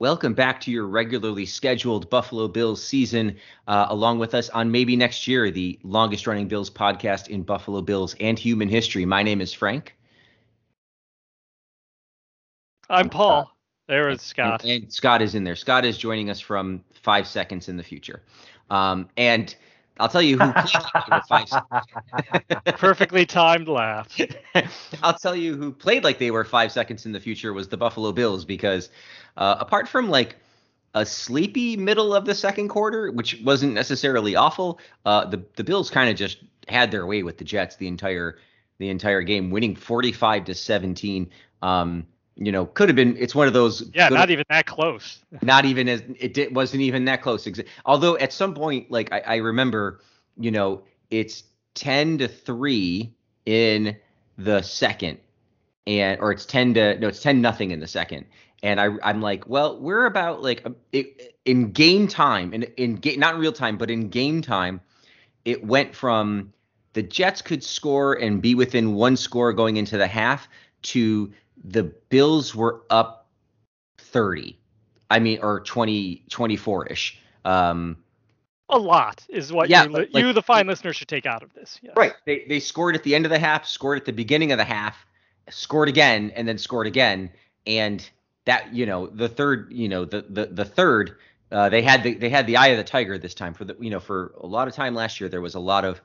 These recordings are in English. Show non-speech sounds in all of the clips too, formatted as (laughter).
Welcome back to your regularly scheduled Buffalo Bills season. Uh, along with us on maybe next year, the longest running Bills podcast in Buffalo Bills and human history. My name is Frank. I'm Paul. There is Scott. And, and, Scott is in there. Scott is joining us from five seconds in the future. Um, and I'll tell you who (laughs) played like five (laughs) (laughs) Perfectly timed laugh. I'll tell you who played like they were five seconds in the future was the Buffalo Bills because uh, apart from like a sleepy middle of the second quarter, which wasn't necessarily awful, uh, the the Bills kind of just had their way with the Jets the entire the entire game, winning 45 to 17. Um, you know, could have been. It's one of those. Yeah, not even that close. (laughs) Not even as it did, wasn't even that close. Although at some point, like I, I remember, you know, it's 10 to three in the second, and or it's 10 to no, it's 10 nothing in the second, and I I'm like, well, we're about like um, in game time, in in game not in real time, but in game time, it went from the Jets could score and be within one score going into the half to the Bills were up 30. I mean, or 20, 24 ish. Um, a lot is what yeah, you, like, you, the fine listener, should take out of this. Yes. Right. They, they scored at the end of the half, scored at the beginning of the half, scored again, and then scored again. And that, you know, the third, you know, the the the third, uh, they had the they had the eye of the tiger this time for the you know for a lot of time last year there was a lot of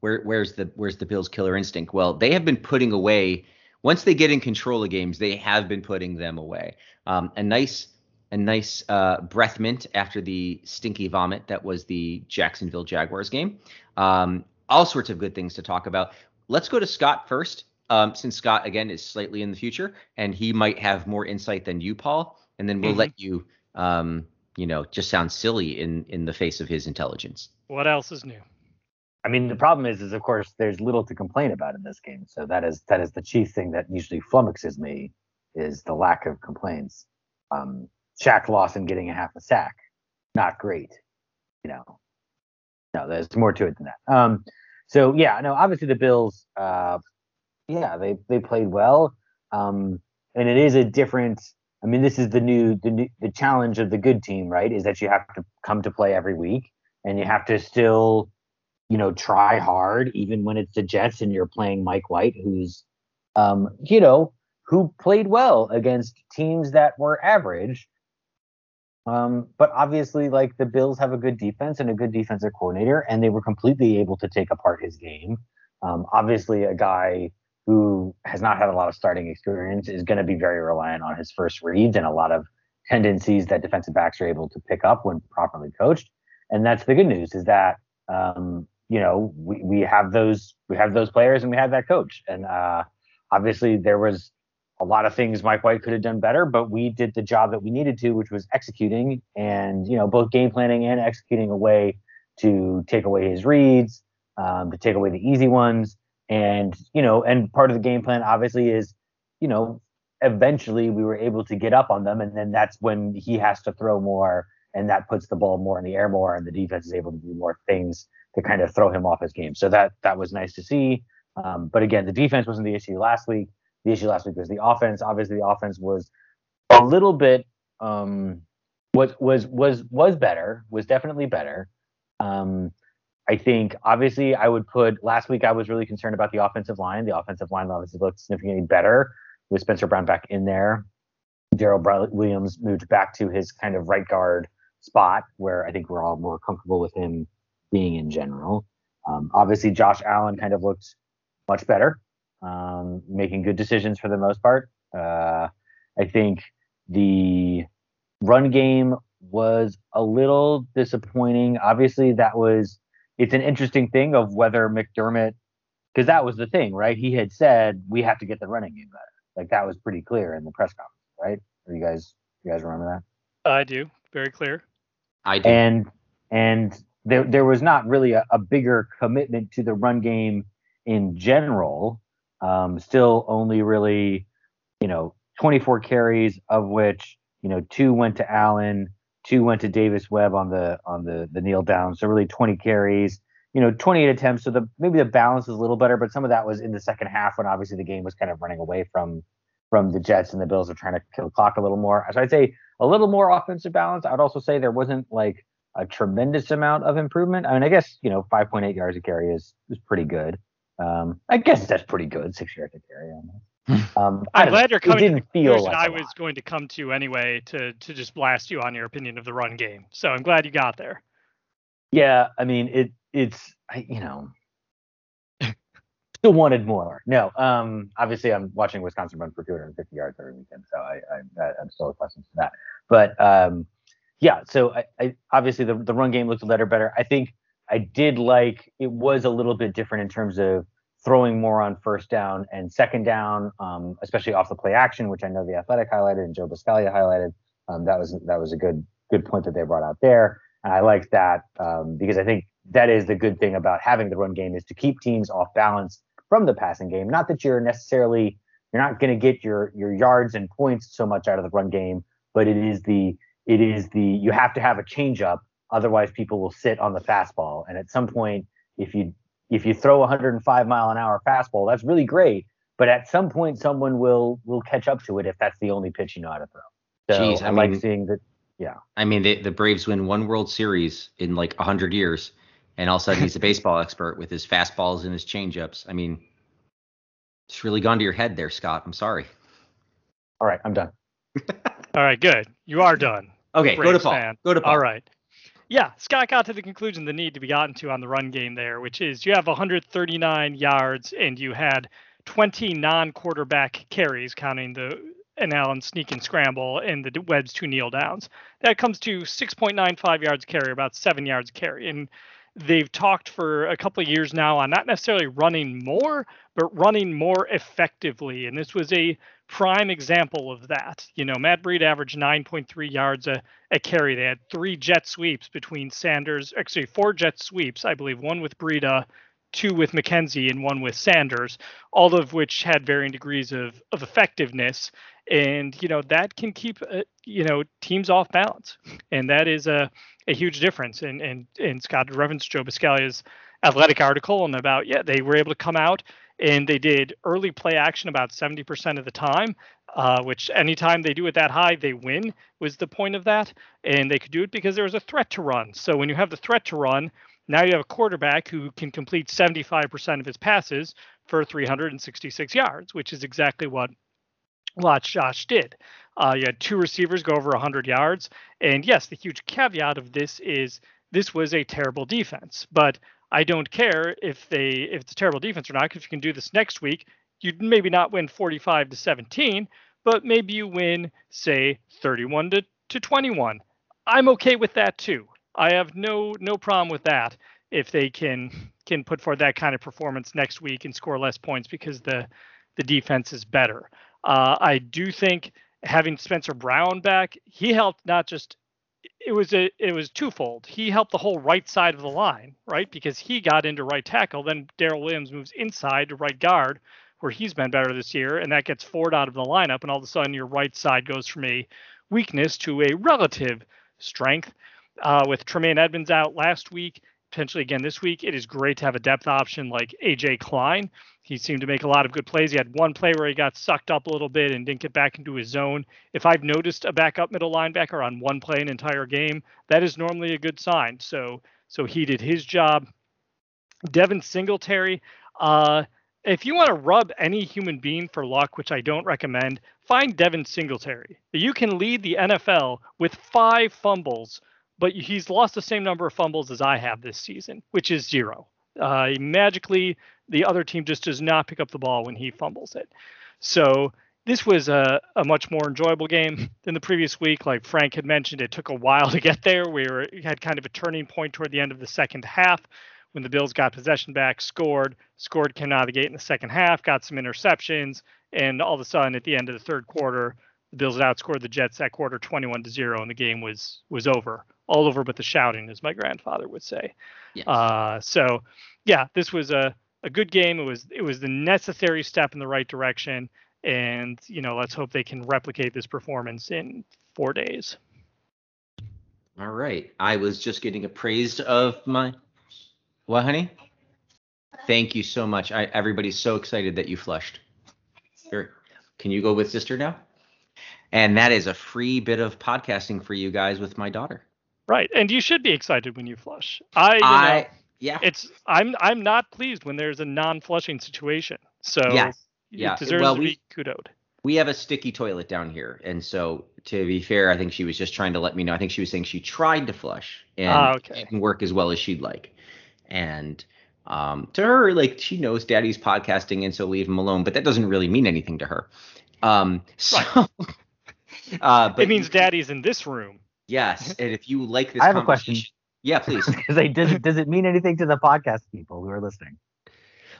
where where's the where's the Bills killer instinct? Well, they have been putting away once they get in control of games, they have been putting them away. Um, a nice a nice uh, breath mint after the stinky vomit that was the Jacksonville Jaguars game. Um, all sorts of good things to talk about. Let's go to Scott first, um, since Scott again is slightly in the future and he might have more insight than you, Paul. And then we'll mm-hmm. let you, um, you know, just sound silly in in the face of his intelligence. What else is new? I mean, the problem is, is of course, there's little to complain about in this game. So that is that is the chief thing that usually flummoxes me is the lack of complaints. Um, Shaq Lawson getting a half a sack, not great. You know, no, there's more to it than that. Um, so yeah, no, obviously the Bills, uh, yeah, they they played well, um, and it is a different. I mean, this is the new the new the challenge of the good team, right? Is that you have to come to play every week, and you have to still you know, try hard, even when it's the Jets and you're playing Mike White, who's, um, you know, who played well against teams that were average. Um, but obviously, like the Bills have a good defense and a good defensive coordinator, and they were completely able to take apart his game. Um, obviously, a guy who has not had a lot of starting experience is going to be very reliant on his first reads and a lot of tendencies that defensive backs are able to pick up when properly coached. And that's the good news is that um, you know, we, we have those we have those players and we have that coach. And uh, obviously there was a lot of things Mike White could have done better, but we did the job that we needed to, which was executing and you know both game planning and executing a way to take away his reads, um, to take away the easy ones, and you know, and part of the game plan obviously is, you know, eventually we were able to get up on them, and then that's when he has to throw more, and that puts the ball more in the air more, and the defense is able to do more things to kind of throw him off his game. So that that was nice to see. Um, but again, the defense wasn't the issue last week. The issue last week was the offense. Obviously, the offense was a little bit um, was was was was better. Was definitely better. Um, I think obviously I would put last week I was really concerned about the offensive line. The offensive line obviously looked significantly better with Spencer Brown back in there. Daryl Williams moved back to his kind of right guard spot where I think we're all more comfortable with him being in general. Um, obviously, Josh Allen kind of looked much better, um, making good decisions for the most part. Uh, I think the run game was a little disappointing. Obviously, that was it's an interesting thing of whether McDermott, because that was the thing, right? He had said we have to get the running game better. Like that was pretty clear in the press conference, right? Are you guys you guys remember that? I do, very clear. I do. And and there there was not really a, a bigger commitment to the run game in general. Um, still only really, you know, 24 carries of which you know two went to Allen, two went to Davis Webb on the on the the kneel down. So really 20 carries, you know, 28 attempts. So the maybe the balance was a little better, but some of that was in the second half when obviously the game was kind of running away from from the Jets, and the Bills are trying to kill the clock a little more. So I'd say a little more offensive balance. I'd also say there wasn't like a tremendous amount of improvement. I mean, I guess you know 5.8 yards a carry is is pretty good. Um, I guess that's pretty good, six yards a carry. Um, I'm glad you're coming to the conclusion like I was going to come to anyway to to just blast you on your opinion of the run game. So I'm glad you got there. Yeah, I mean it. It's you know still wanted more. No, um, obviously I'm watching Wisconsin run for 250 yards every weekend, so I, I I'm still accustomed to that. But um, yeah, so I, I obviously the the run game looked a little better. I think I did like it was a little bit different in terms of throwing more on first down and second down, um, especially off the play action, which I know the Athletic highlighted and Joe Buscaglia highlighted. Um, that was that was a good good point that they brought out there, and I like that um, because I think that is the good thing about having the run game is to keep teams off balance from the passing game. Not that you're necessarily you're not going to get your your yards and points so much out of the run game, but it is the it is the you have to have a changeup, otherwise people will sit on the fastball. And at some point, if you if you throw 105 mile an hour fastball, that's really great. But at some point, someone will will catch up to it if that's the only pitch you know how to throw. So Jeez, I, I mean, like seeing that. Yeah. I mean, the, the Braves win one World Series in like 100 years and all of a sudden he's a (laughs) baseball expert with his fastballs and his changeups. I mean, it's really gone to your head there, Scott. I'm sorry. All right, I'm done. (laughs) all right, good. You are done. Okay, go to Paul. Fan. Go to Paul. All right. Yeah, Scott got to the conclusion the need to be gotten to on the run game there, which is you have 139 yards and you had 20 non-quarterback carries, counting the and Allen sneak and scramble and the Webb's two kneel downs. That comes to 6.95 yards carry, about seven yards carry. And they've talked for a couple of years now on not necessarily running more, but running more effectively. And this was a prime example of that. You know, Matt Breida averaged 9.3 yards a, a carry. They had three jet sweeps between Sanders, actually four jet sweeps, I believe, one with Breida, two with McKenzie, and one with Sanders, all of which had varying degrees of, of effectiveness. And, you know, that can keep, uh, you know, teams off balance. And that is a, a huge difference. And, and, and Scott referenced Joe Buscaglia's athletic article and about, yeah, they were able to come out and they did early play action about 70% of the time, uh, which anytime they do it that high, they win was the point of that. And they could do it because there was a threat to run. So when you have the threat to run, now you have a quarterback who can complete 75% of his passes for 366 yards, which is exactly what Watch Josh did. Uh, you had two receivers go over 100 yards. And yes, the huge caveat of this is this was a terrible defense. But I don't care if they if it's a terrible defense or not. Because if you can do this next week, you'd maybe not win 45 to 17, but maybe you win, say, 31 to, to 21. I'm okay with that too. I have no no problem with that if they can can put forth that kind of performance next week and score less points because the the defense is better. Uh, I do think having Spencer Brown back, he helped not just it was a it was twofold. He helped the whole right side of the line, right? Because he got into right tackle. Then Daryl Williams moves inside to right guard, where he's been better this year, and that gets Ford out of the lineup, and all of a sudden your right side goes from a weakness to a relative strength. Uh, with Tremaine Edmunds out last week, potentially again this week, it is great to have a depth option like AJ Klein. He seemed to make a lot of good plays. He had one play where he got sucked up a little bit and didn't get back into his zone. If I've noticed a backup middle linebacker on one play an entire game, that is normally a good sign. So so he did his job. Devin Singletary, uh, if you want to rub any human being for luck, which I don't recommend, find Devin Singletary. You can lead the NFL with five fumbles, but he's lost the same number of fumbles as I have this season, which is zero. Uh, he magically, the other team just does not pick up the ball when he fumbles it. So this was a, a much more enjoyable game than the previous week. Like Frank had mentioned, it took a while (laughs) to get there. We were had kind of a turning point toward the end of the second half when the Bills got possession back, scored, scored, came out of the gate in the second half, got some interceptions, and all of a sudden at the end of the third quarter, the Bills had outscored the Jets that quarter 21 to zero, and the game was was over all over but the shouting, as my grandfather would say. Yes. Uh, so, yeah, this was a, a good game. It was it was the necessary step in the right direction, and you know, let's hope they can replicate this performance in four days. All right, I was just getting appraised of my what, honey? Thank you so much. I, everybody's so excited that you flushed. Very, Can you go with sister now? And that is a free bit of podcasting for you guys with my daughter. Right, and you should be excited when you flush. I, you I know, yeah. it's I'm I'm not pleased when there's a non-flushing situation. So Yes. it Yeah, deserves well, to we- be kudoed. we have a sticky toilet down here, and so to be fair, I think she was just trying to let me know. I think she was saying she tried to flush and Ah, okay. didn't work as well as she'd like. And um, to her, like she knows Daddy's podcasting, and so leave him alone. But that doesn't really mean anything to her. Um, so, (laughs) uh, but it means Daddy's in this room. yes. (laughs) And if you like this, I have a question. Conversation- Yeah, please. (laughs) Because they does it, does it mean anything to the podcast people who are listening?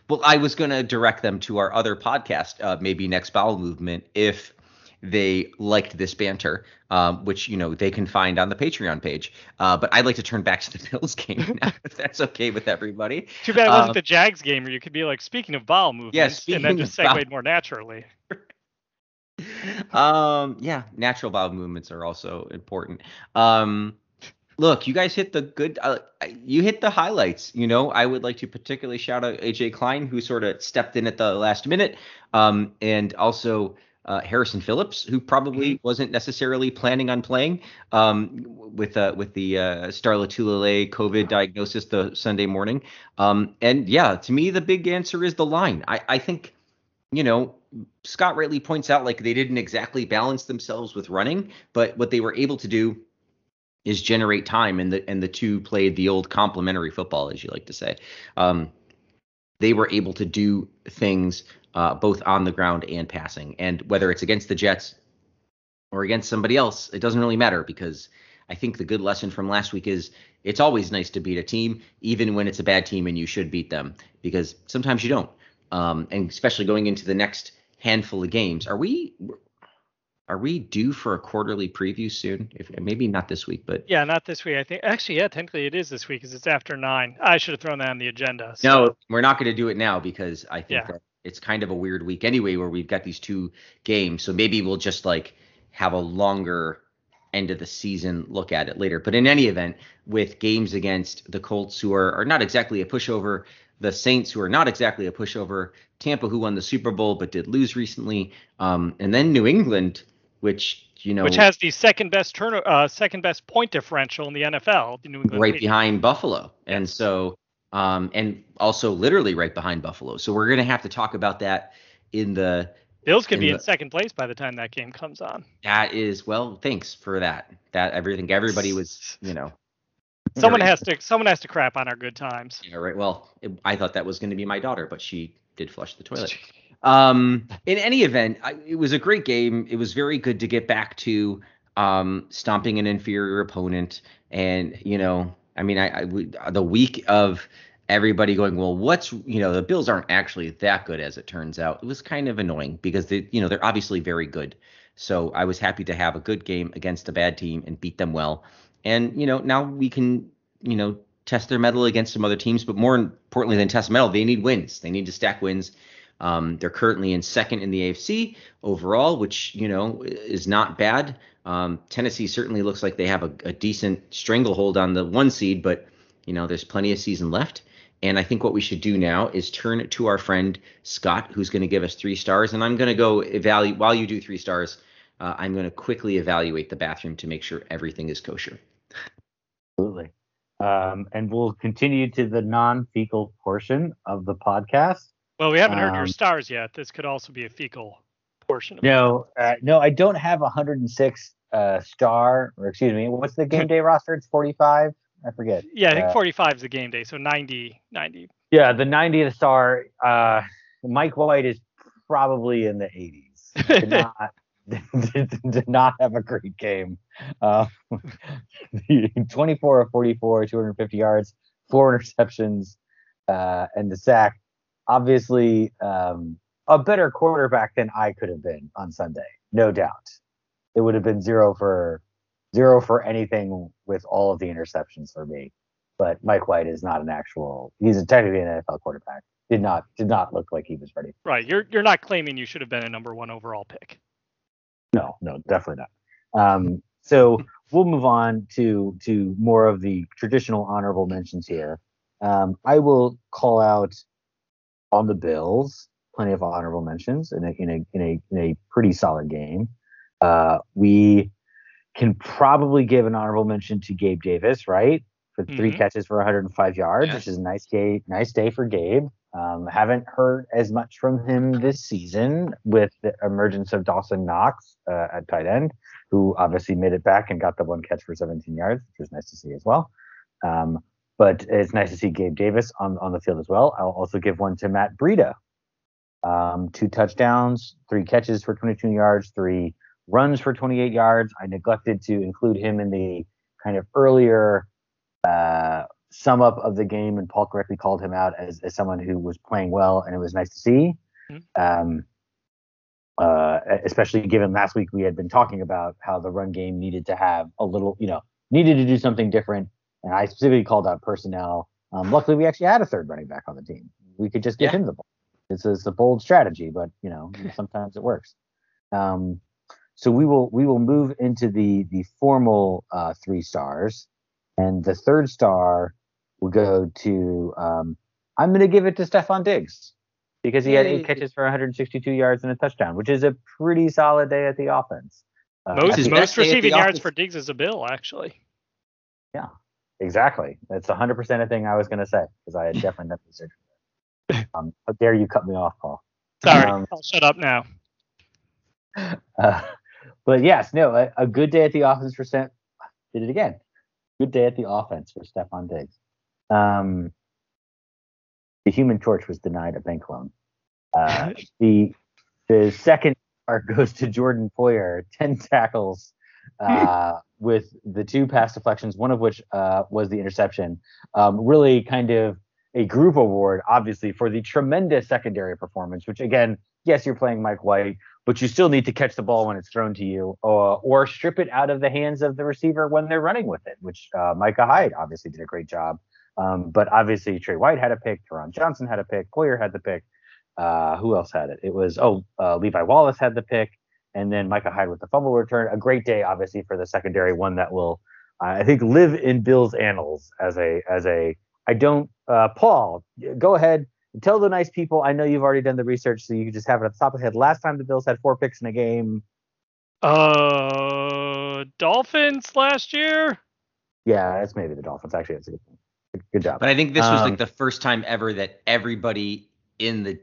Well, I was going to direct them to our other podcast, uh, maybe Next Bowel Movement, if they liked this banter, um, which you know they can find on the Patreon page. Uh, but I'd like to turn back to the (laughs) Bills game now, if that's okay with everybody. Too bad it wasn't Um, the Jags game where you could be like, speaking of bowel movements, yeah, and then just of bowel- segued more naturally. (laughs) Um, yeah, natural bowel movements are also important. Um, look, you guys hit the good. Uh, you hit the highlights. You know, I would like to particularly shout out AJ Klein, who sort of stepped in at the last minute, um, and also uh, Harrison Phillips, who probably wasn't necessarily planning on playing um, with uh, with the uh, Star Lotulelei COVID diagnosis the Sunday morning. Um, and yeah, to me, the big answer is the line. I, I think, you know, Scott rightly points out like they didn't exactly balance themselves with running, but what they were able to do is generate time, and the and the two played the old complementary football, as you like to say. Um, they were able to do things uh, both on the ground and passing, and whether it's against the Jets or against somebody else, it doesn't really matter because I think the good lesson from last week is it's always nice to beat a team, even when it's a bad team and you should beat them, because sometimes you don't. Um, and especially going into the next handful of games, are we are we due for a quarterly preview soon? If maybe not this week, but Yeah, not this week. I think actually, yeah, technically it is this week because it's after nine. I should have thrown that on the agenda. so- No, we're not going to do it now because I think Yeah. that it's kind of a weird week anyway, where we've got these two games. So maybe we'll just like have a longer end of the season look at it later. But in any event, with games against the Colts, who are, are not exactly a pushover, the Saints, who are not exactly a pushover, Tampa, who won the Super Bowl but did lose recently, um, and then New England, which you know which has the second best turn, uh, second best point differential in the NFL. The New England right behind Buffalo. And so, um, and also literally right behind Buffalo. So we're going to have to talk about that in the, Bills could in be in second place by the time that game comes on. that is, well, thanks for that. That everything, everybody was, you know, Someone has to someone has to crap on our good times. Yeah, right. Well, it, I thought that was going to be my daughter, but she did flush the toilet. (laughs) Um, in any event, I, it was a great game. It was very good to get back to um, stomping an inferior opponent, and you know, I mean, I, I would- the week of everybody going, well, what's you know, the Bills aren't actually that good as it turns out. It was kind of annoying because they, you know, they're obviously very good. So I was happy to have a good game against a bad team and beat them well. And you know, now we can, you know, test their metal against some other teams, but more importantly than test metal, they need wins. They need to stack wins. Um, they're currently in second in the AFC overall, which you know is not bad. Um, Tennessee certainly looks like they have a, a decent stranglehold on the one seed, but you know there's plenty of season left. And I think what we should do now is turn to our friend Scott, who's going to give us three stars, and I'm going to go evaluate while you do three stars. Uh, I'm going to quickly evaluate the bathroom to make sure everything is kosher. Absolutely. Um, and we'll continue to the non-fecal portion of the podcast. Well, we haven't heard your Um, stars yet. This could also be a fecal portion of No, uh, no, I don't have 106 uh, star, or excuse me, what's the game (laughs) day roster? It's 45. I forget. Yeah, I think Uh, 45 is the game day, so 90, 90. Yeah, the 90th star. Uh, Mike White is probably in the 80s. Did (laughs) not, (laughs) did, did not have a great game. Uh, 24 of 44, 250 yards, four interceptions, uh, and the sack. Obviously, um, a better quarterback than I could have been on Sunday, no doubt. It would have been zero for zero for anything with all of the interceptions for me. But Mike White is not an actual. He's a technically an NFL quarterback. Did not did not look like he was ready. Right. You're you're not claiming you should have been a number one overall pick. No, no, definitely not. Um, so (laughs) we'll move on to to more of the traditional honorable mentions here. Um, I will call out on the Bills. plenty of honorable mentions in a in a in a, in a pretty solid game. Uh, we can probably give an honorable mention to Gabe Davis, right? For 3 Mhm. catches for 105 yards, Yes. which is a nice day, nice day for Gabe. Um, haven't heard as much from him this season with the emergence of Dawson Knox uh, at tight end, who obviously made it back and got the one catch for 17 yards, which was nice to see as well. Um, but it's nice to see Gabe Davis on, on the field as well. I'll also give one to Matt Breida. Um, two touchdowns, three catches for 22 yards, three runs for 28 yards. I neglected to include him in the kind of earlier uh, sum up of the game, and Paul correctly called him out as, as someone who was playing well, and it was nice to see. Mhm. Um, uh, especially given last week we had been talking about how the run game needed to have a little, you know, needed to do something different. And I specifically called out personnel. Um, luckily, we actually had a third running back on the team. We could just give Yeah. him the ball. It's, it's a bold strategy, but you know, (laughs) sometimes it works. Um, so we will we will move into the the formal uh, three stars, and the third star will go to. Um, I'm going to give it to Stefon Diggs because he had eight catches for 162 yards and a touchdown, which is a pretty solid day at the offense. Uh, Most his think- best most day at the receiving yards office. for Diggs is a bill, actually. Exactly. That's 100 percent a thing I was going to say because I had (laughs) definitely done research. Um, how dare you cut me off, Paul? Sorry, Um, I'll shut up now. (laughs) Uh, but yes, no, a, a good day at the offense for Steph. Did it again. Good day at the offense for Stefon Diggs. Um, the Human Torch was denied a bank loan. Uh, (laughs) the the second part goes to Jordan Poyer, ten tackles, (laughs) uh, with the two pass deflections, one of which uh, was the interception. Um, really, kind of a group award, obviously, for the tremendous secondary performance. Which again, yes, you're playing Mike White, but you still need to catch the ball when it's thrown to you, or, or strip it out of the hands of the receiver when they're running with it, which uh, Micah Hyde obviously did a great job. Um, but obviously, Tre White had a pick, Taron Johnson had a pick, Poyer had the pick. Uh, who else had it? It was, oh, uh, Levi Wallace had the pick, and then Micah Hyde with the fumble return. A great day, obviously, for the secondary, one that will, uh, I think, live in Bill's annals as a, as a, I don't, uh, Paul, go ahead tell the nice people. I know you've already done the research, so you can just have it at the top of the head. Last time the Bills had four picks in a game. Uh, Dolphins last year. Yeah, that's maybe the Dolphins. Actually, that's a good thing. Good, good job. But I think this was Um, like the first time ever that everybody in the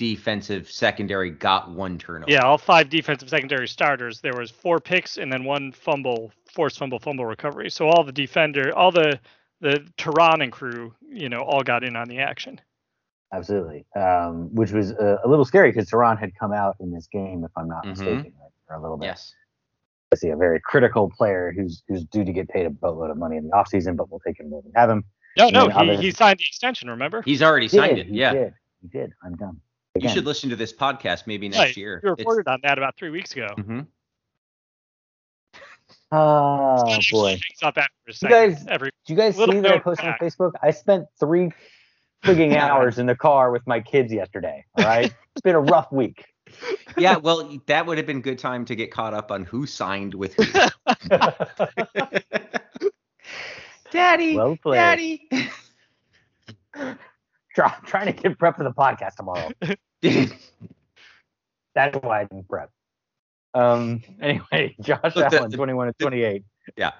defensive secondary got one turnover. Yeah, all five defensive secondary starters. There was four picks and then one fumble, forced fumble, fumble recovery. So all the defender, all the the Taron and crew, you know, all got in on the action. Absolutely. Um, which was uh, a little scary because Taron had come out in this game, if I'm not Mhm. mistaken, right, for a little bit. Yes. I see a very critical player who's who's due to get paid a boatload of money in the offseason, but we'll take him when we have him. No, And no, he, others- he signed the extension. Remember? He's already He signed did, it. he Yeah. did. He did. I'm done. You should listen to this podcast maybe next Right, year. We reported on that about three weeks ago. hmm (laughs) Oh boy. hangs up after a You guys- Every Do you guys see that I note posted on. Facebook? I spent three frigging hours in the car with my kids yesterday. All right. (laughs) it's been a rough week. Yeah, well, that would have been good time to get caught up on who signed with who. (laughs) Daddy, well. Daddy. Try, trying to get prep for the podcast tomorrow. (laughs) (laughs) That's why I didn't prep. Um. Anyway, (laughs) Josh Look, the- Allen, 21 to 28. yeah.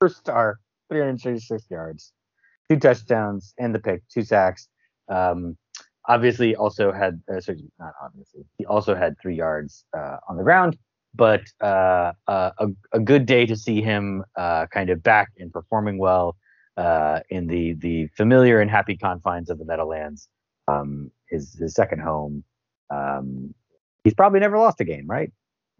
First star, 336 yards, two touchdowns, and the pick, two sacks. Um. Obviously, also had uh, sorry, not obviously. He also had three yards uh, on the ground, but uh, uh, a a good day to see him uh, kind of back and performing well uh, in the the familiar and happy confines of the Meadowlands. Um, his his second home. Um, he's probably never lost a game, right?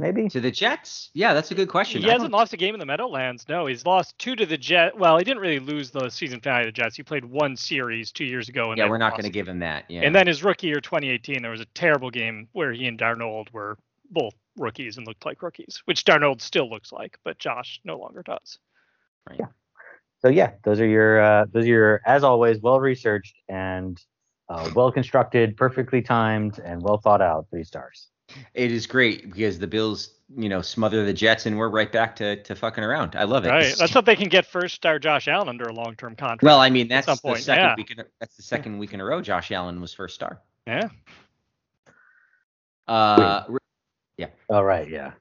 Maybe. To the Jets? Yeah, that's a good question. he I hasn't don't- lost a game in the Meadowlands. No, he's lost two to the Jets. Well, he didn't really lose the season finale to the Jets. He played one series two years ago. And Yeah, we're not going to give him that. Yeah. And then his rookie year, 2018, there was a terrible game where he and Darnold were both rookies and looked like rookies, which Darnold still looks like, but Josh no longer does. So yeah, those are your uh, those are your as always well researched and uh, well constructed, perfectly timed, and well thought out three stars. it is great because the Bills, you know, smother the Jets and we're right back to, to fucking around. I love it. Right. That's what they can get first star Josh Allen under a long term contract. well, I mean, that's some the point, second yeah. week in a, that's the second week in a row Josh Allen was first star. yeah. Uh, Oh right, yeah.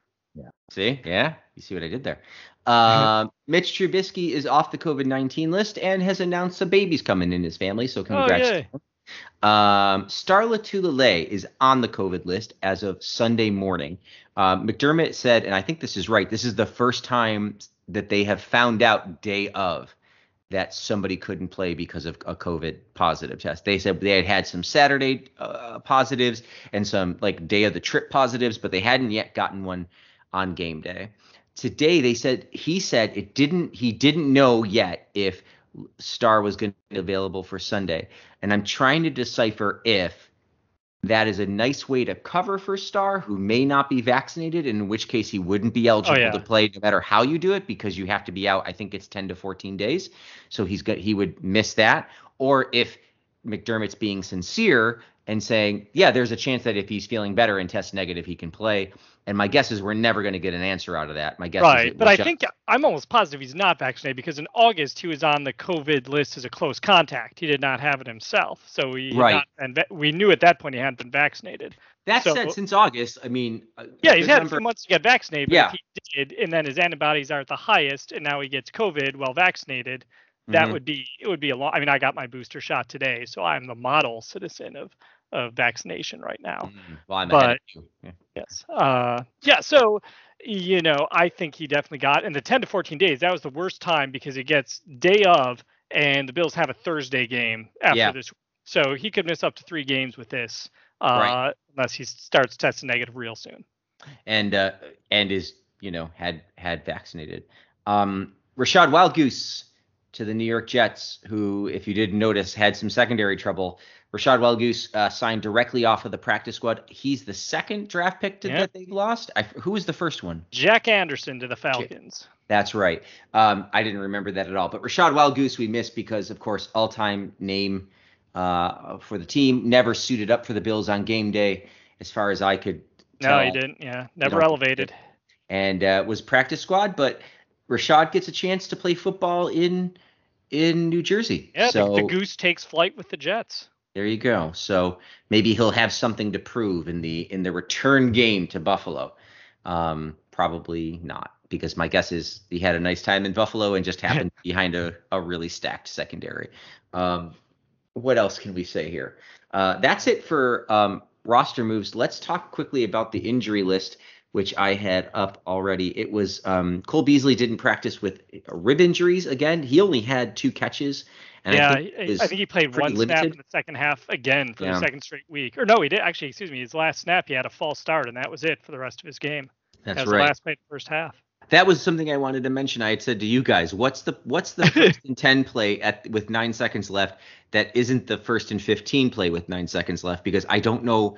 See, yeah, you see what I did there. Um, (laughs) Mitch Trubisky is off the COVID 19 list and has announced a baby's coming in his family. So congrats. to yay. him. Um, Star Lotulelei is on the COVID list as of Sunday morning. Um, McDermott said, and I think this is right, this is the first time that they have found out day of that somebody couldn't play because of a COVID positive test. They said they had had some Saturday uh, positives and some like day of the trip positives, but they hadn't yet gotten one on game day. Today they said he said it didn't he didn't know yet if Star was going to be available for Sunday. And I'm trying to decipher if that is a nice way to cover for Star, who may not be vaccinated, in which case he wouldn't be oh, eligible yeah. to play no matter how you do it, because you have to be out. I think it's 10 to 14 days, so he's got he would miss that. Or if McDermott's being sincere and saying, yeah, there's a chance that if he's feeling better and tests negative, he can play. And my guess is we're never going to get an answer out of that. My guess is Right, but I think I'm almost positive he's not vaccinated because in August he was on the COVID list as a close contact. He did not have it himself, so he had Right. been we knew at that point he hadn't been vaccinated. that so- said, since August, I mean, a Yeah, he's had a few months to get vaccinated. But Yeah. if he did, and then his antibodies are at the highest, and now he gets COVID while vaccinated. That Mhm. would be it would be a long. I mean, I got my booster shot today, so I'm the model citizen of of vaccination right now. Mhm. Well, I'm But- ahead of you. Yeah. Yes. Uh, yeah. So, you know, I think he definitely got in the 10 to 14 days. That was the worst time because he gets day of, and the Bills have a Thursday game after Yeah. this. So he could miss up to three games with this, uh, Right. unless he starts testing negative real soon. and uh, and is you know had had vaccinated. Um, Rachad Wildgoose to the New York Jets, who, if you didn't notice, had some secondary trouble. Rachad Wildgoose uh, signed directly off of the practice squad. He's the second draft pick to, Yeah. that they lost. I, who was the first one? Jack Anderson to the Falcons. That's right. Um, I didn't remember that at all. But Rachad Wildgoose we missed because, of course, all-time name uh, for the team. Never suited up for the Bills on game day, as far as I could Tell. No, he didn't. Yeah, never elevated. and uh, was practice squad. But Rachad gets a chance to play football in in New Jersey. Yeah, so the, the goose takes flight with the Jets. there you go. So maybe he'll have something to prove in the in the return game to Buffalo. Um, probably not, because my guess is he had a nice time in Buffalo and just (laughs) happened behind a, a really stacked secondary. Um, what else can we say here? Uh, that's it for um, roster moves. Let's talk quickly about the injury list, which I had up already. It was um, Cole Beasley didn't practice with rib injuries again. He only had two catches. And yeah, I think, I, it was I think he played one snap in the second half again for Yeah. the second straight week. Or no, he did actually. Excuse me, his last snap he had a false start, and that was it for the rest of his game. that's that was right. the last play the first half. That was something I wanted to mention. I had said to you guys, what's the what's the first and ten play at with nine seconds left that isn't the first and fifteen play with nine seconds left? Because I don't know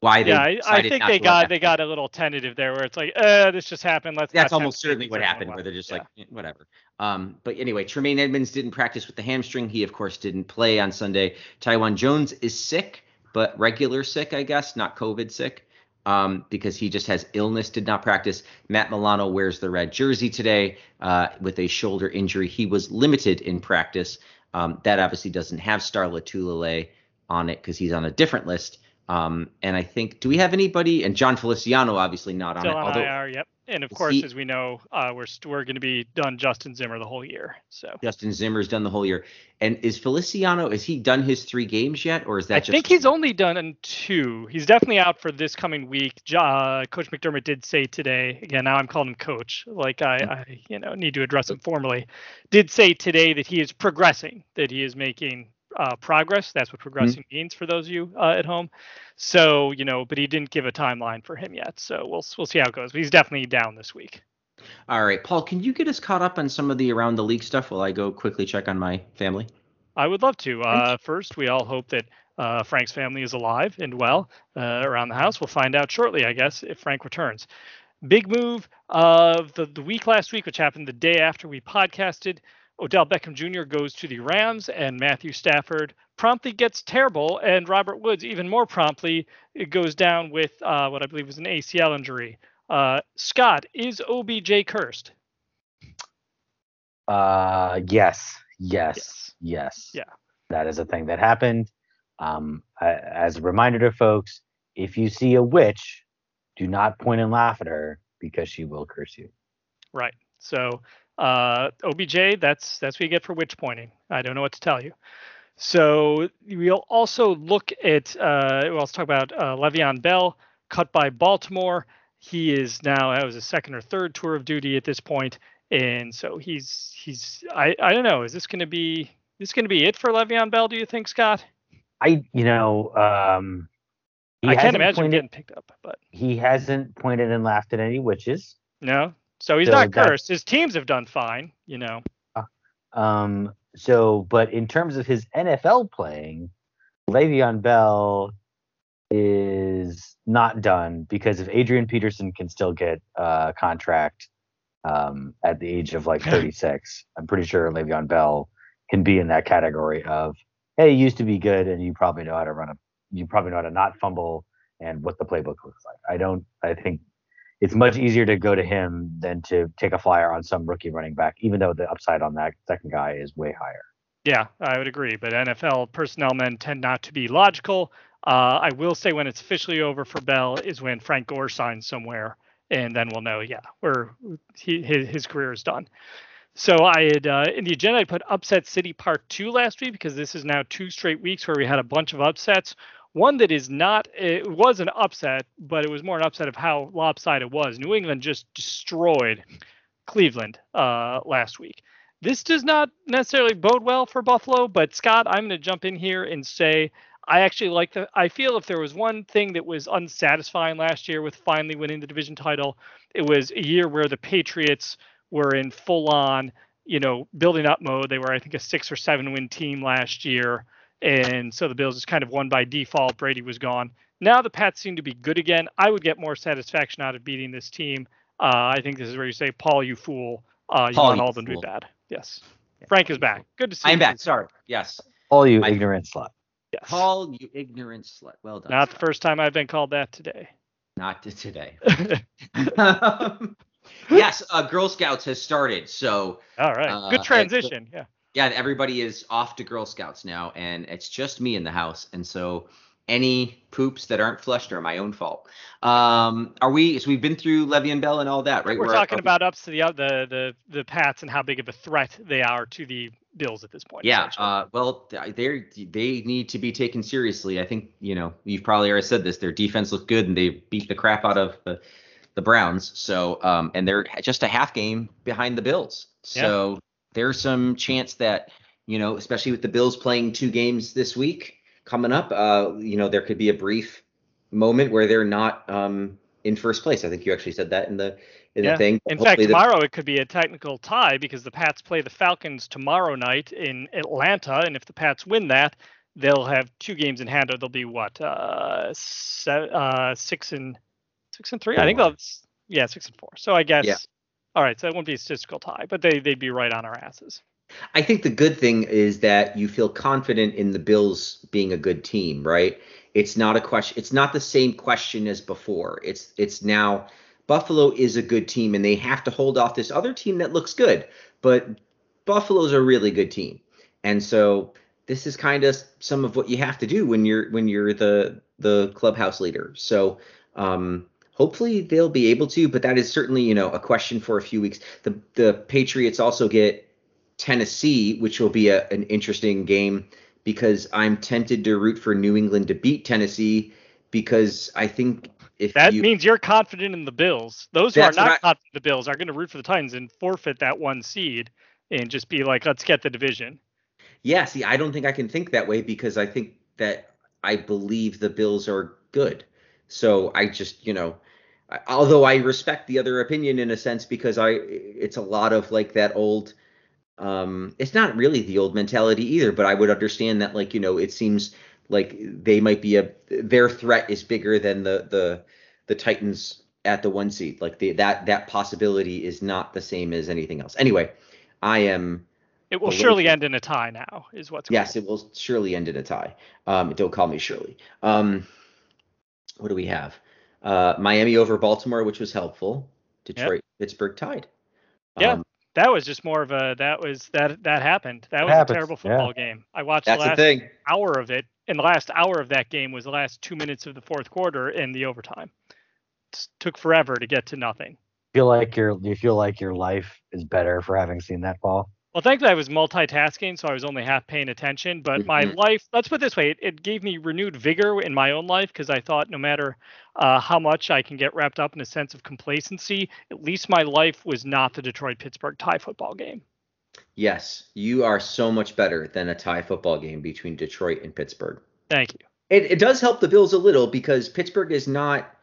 why they yeah, I, I think they got they got a little tentative there, where it's like, uh, this just happened. Let's. That's almost certainly what happened, where they're just Yeah. like eh, whatever. Um, but anyway, Tremaine Edmunds didn't practice with the hamstring. He of course didn't play on Sunday. Taiwan Jones is sick, but regular sick, I guess, not COVID sick. Um, because he just has illness, did not practice. Matt Milano wears the red jersey today uh, with a shoulder injury. He was limited in practice. Um, that obviously doesn't have Star Lotulelei on it because he's on a different list. Um, and I think, do we have anybody? And Jon Feliciano obviously not on Still it. on Although IR, yep. And of course, he- as we know, uh, we're we're going to be done Justin Zimmer the whole year. So Justin Zimmer's done the whole year. And is Feliciano, Is he done his three games yet? Or is that I just think he's only done two. He's definitely out for this coming week. Uh, Coach McDermott did say today. Again, now I'm calling him Coach, like I, I, you know, need to address him formally. Did say today that he is progressing, that he is making uh, progress. That's what progressing means for those of you uh, at home. So you know, but he didn't give a timeline for him yet. So we'll we'll see how it goes. But he's definitely down this week. All right, Paul, can you get us caught up on some of the around the league stuff while I go quickly check on my family? I would love to. Uh, first, we all hope that uh, Frank's family is alive and well uh, around the house. We'll find out shortly, I guess, if Frank returns. Big move of the, the week last week, which happened the day after we podcasted. Odell Beckham Jr. goes to the Rams, and Matthew Stafford promptly gets terrible, and Robert Woods even more promptly it goes down with uh, what I believe was an ACL injury. Uh, Scott, is OBJ cursed? Uh, yes, yes, Yes. yes. Yeah. That is a thing that happened. Um, I, as a reminder to folks, if you see a witch, do not point and laugh at her because she will curse you. Right. So uh, OBJ, that's that's what you get for witch pointing. I don't know what to tell you. So we'll also look at uh, we'll also talk about uh, Le'Veon Bell cut by Baltimore. He is now that was a second or third tour of duty at this point, and so he's he's I I don't know. Is this going to be this going to be it for Le'Veon Bell? Do you think, Scott? I you know um, I can't imagine pointed, getting picked up, but he hasn't pointed and laughed at any witches. No, so he's so not cursed. His teams have done fine, you know. Uh, um. So, but in terms of his NFL playing, Le'Veon Bell is not done because if Adrian Peterson can still get a contract um, at the age of like (laughs) 36, I'm pretty sure Le'Veon Bell can be in that category of hey, you used to be good and you probably know how to run a you probably know how to not fumble and what the playbook looks like. I don't I think it's much easier to go to him than to take a flyer on some rookie running back, even though the upside on that second guy is way higher. Yeah, I would agree. But NFL personnel men tend not to be logical. Uh, I will say when it's officially over for Bell is when Frank Gore signs somewhere, and then we'll know, yeah, where he, his, his career is done. So I had uh, in the agenda I put upset city part two last week because this is now two straight weeks where we had a bunch of upsets. One that is not it was an upset, but it was more an upset of how lopsided it was. New England just destroyed Cleveland uh, last week. This does not necessarily bode well for Buffalo, but Scott, I'm going to jump in here and say I actually like the. I feel if there was one thing that was unsatisfying last year with finally winning the division title, it was a year where the Patriots were in full on, you know, building up mode. They were, I think, a six or seven win team last year. And so the Bills just kind of won by default. Brady was gone. Now the Pats seem to be good again. I would get more satisfaction out of beating this team. Uh, I think this is where you say, Paul, you fool. Uh, you Paul, want all of them to be bad. Yes. Frank is back. Good to see I'm you. I'm back. Sorry. Yes. Paul, you My, ignorant slut. Yes. Paul, you ignorant slut. Well done. Not the first time I've been called that today. Not to today. um, (laughs) (laughs) yes, uh, Girl Scouts has started. So all right, uh, good transition. Yeah. Yeah, everybody is off to Girl Scouts now, and it's just me in the house, and so any poops that aren't flushed are my own fault. Um, are we? So we've been through Le'Veon Bell and all that, right? We're, We're talking about ups to the the the the Pats and how big of a threat they are to the Bills at this point. Yeah. Uh, well, they they need to be taken seriously. I think you know you've probably already said this. Their defense looked good, and they beat the crap out of the the Browns. So, um, and they're just a half game behind the Bills. So yeah. There's some chance that, you know, especially with the Bills playing two games this week coming up, uh, you know, there could be a brief moment where they're not um, in first place. I think you actually said that in the in yeah. the thing. In fact, tomorrow the... it could be a technical tie because the Pats play the Falcons tomorrow night in Atlanta, and if the Pats win that, they'll have two games in hand. Or they'll be what uh, se- uh, six and Six and three. I think that's yeah, six and four. So I guess yeah. All right. So it won't be a statistical tie, but they they'd be right on our asses. I think the good thing is that you feel confident in the Bills being a good team, right? It's not a question. It's not the same question as before. It's it's now Buffalo is a good team and they have to hold off this other team that looks good, but Buffalo's a really good team, and so this is kind of some of what you have to do when you're when you're the the clubhouse leader. So um, hopefully they'll be able to, but that is certainly, you know, a question for a few weeks. The the Patriots also get Tennessee, which will be a, an interesting game because I'm tempted to root for New England to beat Tennessee because I think if that you, means you're confident in the Bills. Those who are not I, confident in the Bills are going to root for the Titans and forfeit that one seed and just be like, let's get the division. Yeah, see, I don't think I can think that way because I think that I believe the Bills are good. So I just, you know, although I respect the other opinion in a sense because I it's a lot of like that old um it's not really the old mentality either but I would understand that like you know it seems like they might be a their threat is bigger than the the the Titans at the one seat like the that that possibility is not the same as anything else. Anyway I am it will surely end in a tie now is what's yes it will surely end in a tie. Um don't call me Shirley. Um what do we have uh, Miami over Baltimore, which was helpful. Detroit, yep. Pittsburgh tied. Yeah, um, that was just more of a that was that that happened. That was a terrible football yeah. game. I watched the last the hour of it, and the last hour of that game was the last two minutes of the fourth quarter and the overtime. It took forever to get to nothing. Feel like your you feel like your life is better for having seen that fall. Well, thankfully I was multitasking, so I was only half paying attention. But my Mhm. life, let's put it this way, it, it gave me renewed vigor in my own life because I thought no matter uh, how much I can get wrapped up in a sense of complacency, at least my life was not the Detroit Pittsburgh tie football game. Yes, you are so much better than a tie football game between Detroit and Pittsburgh. Thank you. It, it does help the Bills a little because Pittsburgh is not.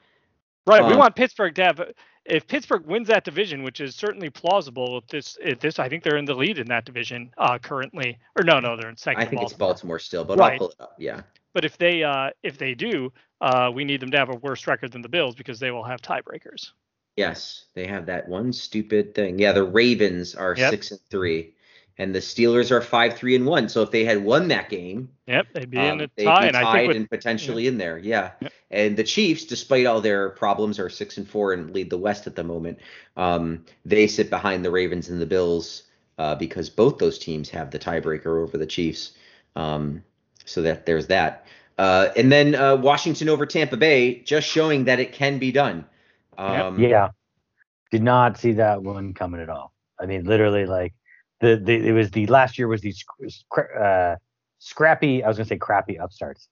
Right, we Um, want Pittsburgh to have. If Pittsburgh wins that division, which is certainly plausible, if this, if this, I think they're in the lead in that division uh, currently. Or no, no, they're in second. I think it's Baltimore. Baltimore still, but Right. I'll pull it up. Yeah. But if they, uh, if they do, uh, we need them to have a worse record than the Bills because they will have tiebreakers. Yes, they have that one stupid thing. Yeah, the Ravens are Yep. six and three, and the Steelers are five three and one. So if they had won that game, Yep, they'd be um, in a they'd tie, be and I think with and potentially in there. Yeah, Yep. and the Chiefs, despite all their problems, are six and four and lead the West at the moment. Um, they sit behind the Ravens and the Bills uh, because both those teams have the tiebreaker over the Chiefs. Um, so that there's that. Uh, and then uh, Washington over Tampa Bay, just showing that it can be done. Um, yeah, did not see that one coming at all. I mean, literally, like the, the it was the last year was these scra- uh, scrappy. I was gonna say crappy upstarts.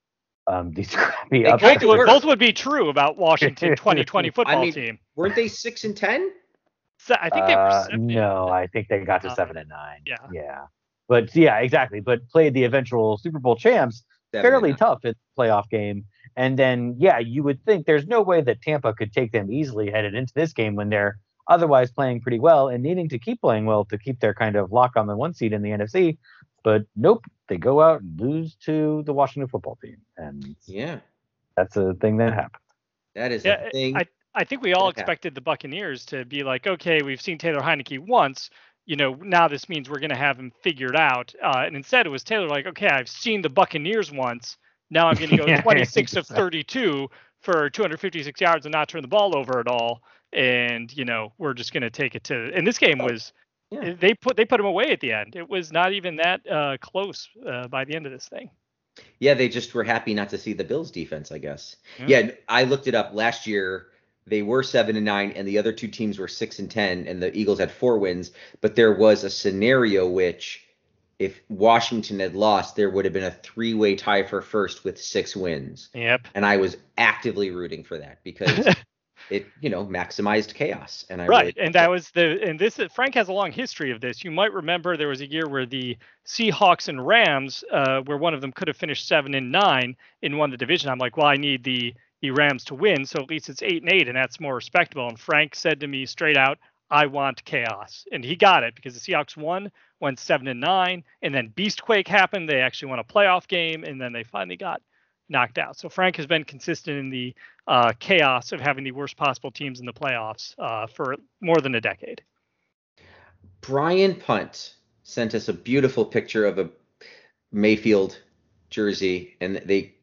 Um, these (laughs) scrappy They both kind upstarts. of were. both would be true about Washington (laughs) 2020 football mean, team. Weren't they six and ten? So I think they were Uh, seven. no, I think they got to Uh, seven and nine. yeah. yeah, but yeah, exactly. But played the eventual Super Bowl champs Seven fairly nine. tough in the playoff game. And then, yeah, you would think there's no way that Tampa could take them easily headed into this game when they're otherwise playing pretty well and needing to keep playing well to keep their kind of lock on the one seed in the NFC. But nope, they go out and lose to the Washington football team. And Yeah, that's a thing that happened. that is Yeah, a thing. I I think we all Okay. expected the Buccaneers to be like, okay, we've seen Taylor Heinicke once. You know, now this means we're going to have him figured out. Uh, and instead, it was Taylor like, okay, I've seen the Buccaneers once. Now I'm going to go (laughs) 26 of 32 for 256 yards and not turn the ball over at all. And you know, we're just going to take it to. And this game was, Yeah. they put they put him away at the end. It was not even that uh, close uh, by the end of this thing. yeah, they just were happy not to see the Bills defense, I guess. Yeah. Yeah, I looked it up last year. They were seven and nine, and the other two teams were six and ten, and the Eagles had four wins. But there was a scenario which, if Washington had lost, there would have been a three-way tie for first with six wins, Yep. and I was actively rooting for that because (laughs) it, you know, maximized chaos. And I right really- and that was the and this frank has a long history of this. You might remember there was a year where the seahawks and rams uh, where one of them could have finished seven and nine and won the division. I'm like well i need the the rams to win so at least it's eight and eight and that's more respectable. And frank said to me straight out i want chaos. And he got it because the seahawks won went seven and nine and then beastquake happened. They actually won a playoff game and then they finally got knocked out so frank has been consistent in the uh, chaos of having the worst possible teams in the playoffs uh, for more than a decade. Brian Punt sent us a beautiful picture of a Mayfield jersey, and they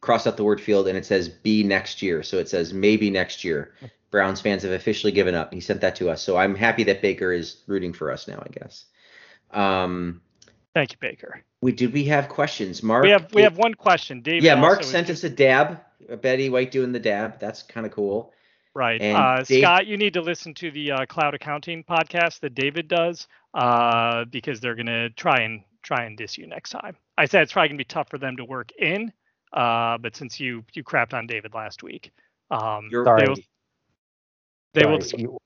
crossed out the word field, and it says "be next year." So it says maybe next year. Browns fans have officially given up. He sent that to us, so I'm happy that Baker is rooting for us now. I guess. Um, Thank you, Baker. We did we have questions, Mark? We have we have one question, David. yeah, Mark sent just- us a dab. uh, Betty White doing the dab. That's kind of cool. right. and Uh, Dave- Scott, you need to listen to the uh, cloud accounting podcast that David does uh, because they're gonna try and try and diss you next time. I said it's probably gonna be tough for them to work in, uh, but since you you crapped on David last week, um, You're Sorry. they will they will you-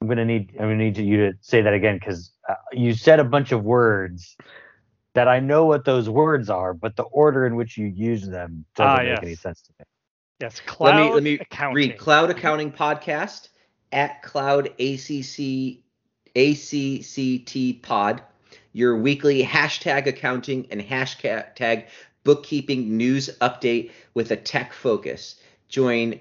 I'm gonna need I'm gonna need you to say that again because uh, you said a bunch of words that I know what those words are, but the order in which you use them doesn't Ah, make yes. any sense to me. yes cloud let me let me accounting. read Cloud Accounting Podcast at Cloud ACC ACCT Pod, your weekly hashtag accounting and hashtag bookkeeping news update with a tech focus. Join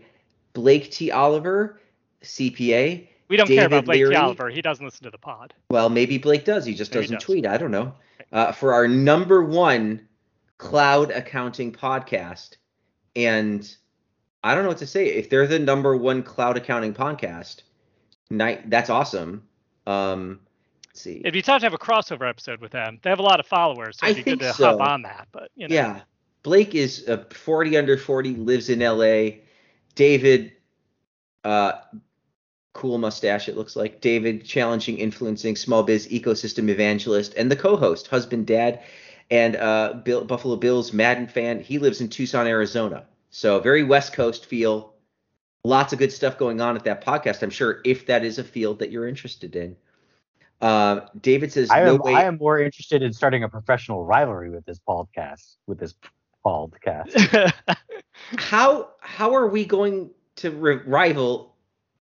Blake T. Oliver, CPA. we don't care about Blake Leary. Oliver. He doesn't listen to the pod. Well, maybe Blake does. He just Maybe doesn't does. tweet. I don't know. Uh, for our number one cloud accounting podcast. And I don't know what to say. If they're the number one cloud accounting podcast, night that's awesome. Um, let's see. It'd be tough to have a crossover episode with them. They have a lot of followers, so I it'd be good to hop so. on that. But you know, Yeah. Blake is a 40 under 40, lives in LA. David, uh, cool mustache, it looks like. David, challenging, influencing, small biz ecosystem evangelist, and the co-host, husband, dad, and uh, Bill, Buffalo Bills Madden fan. He lives in Tucson, Arizona. So very West Coast feel. Lots of good stuff going on at that podcast. I'm sure if that is a field that you're interested in. Uh, David says, I am, no way. I am more interested in starting a professional rivalry with this podcast, with this podcast. (laughs) how how are we going to re- rival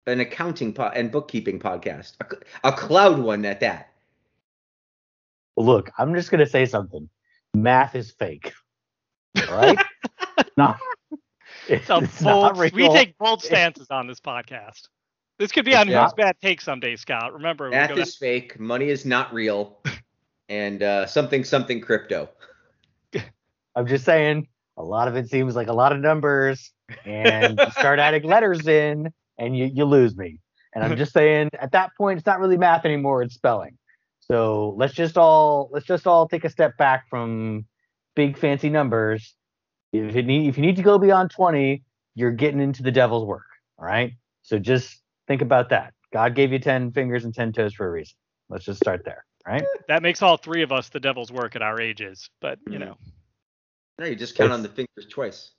an accounting po- and bookkeeping podcast, a, a cloud one at that? Look, I'm just gonna say something. Math is fake. right? (laughs) no. It's a It's not bold, we take bold stances on this podcast. This could be on Yeah. Who's Bad Take someday, Scott. Remember, we Math go is fake, money is not real, (laughs) and uh, something something crypto. (laughs) I'm just saying, a lot of it seems like a lot of numbers, and you start adding letters in, and you, you lose me. And I'm (laughs) just saying, at that point, it's not really math anymore; it's spelling. So let's just all let's just all take a step back from big fancy numbers. If it need if you need to go beyond 20, you're getting into the devil's work. All right. So just think about that. God gave you 10 fingers and 10 toes for a reason. Let's just start there. Right. (laughs) that makes all three of us the devil's work at our ages. But you Mhm. know, No, you just count It's- on the fingers twice.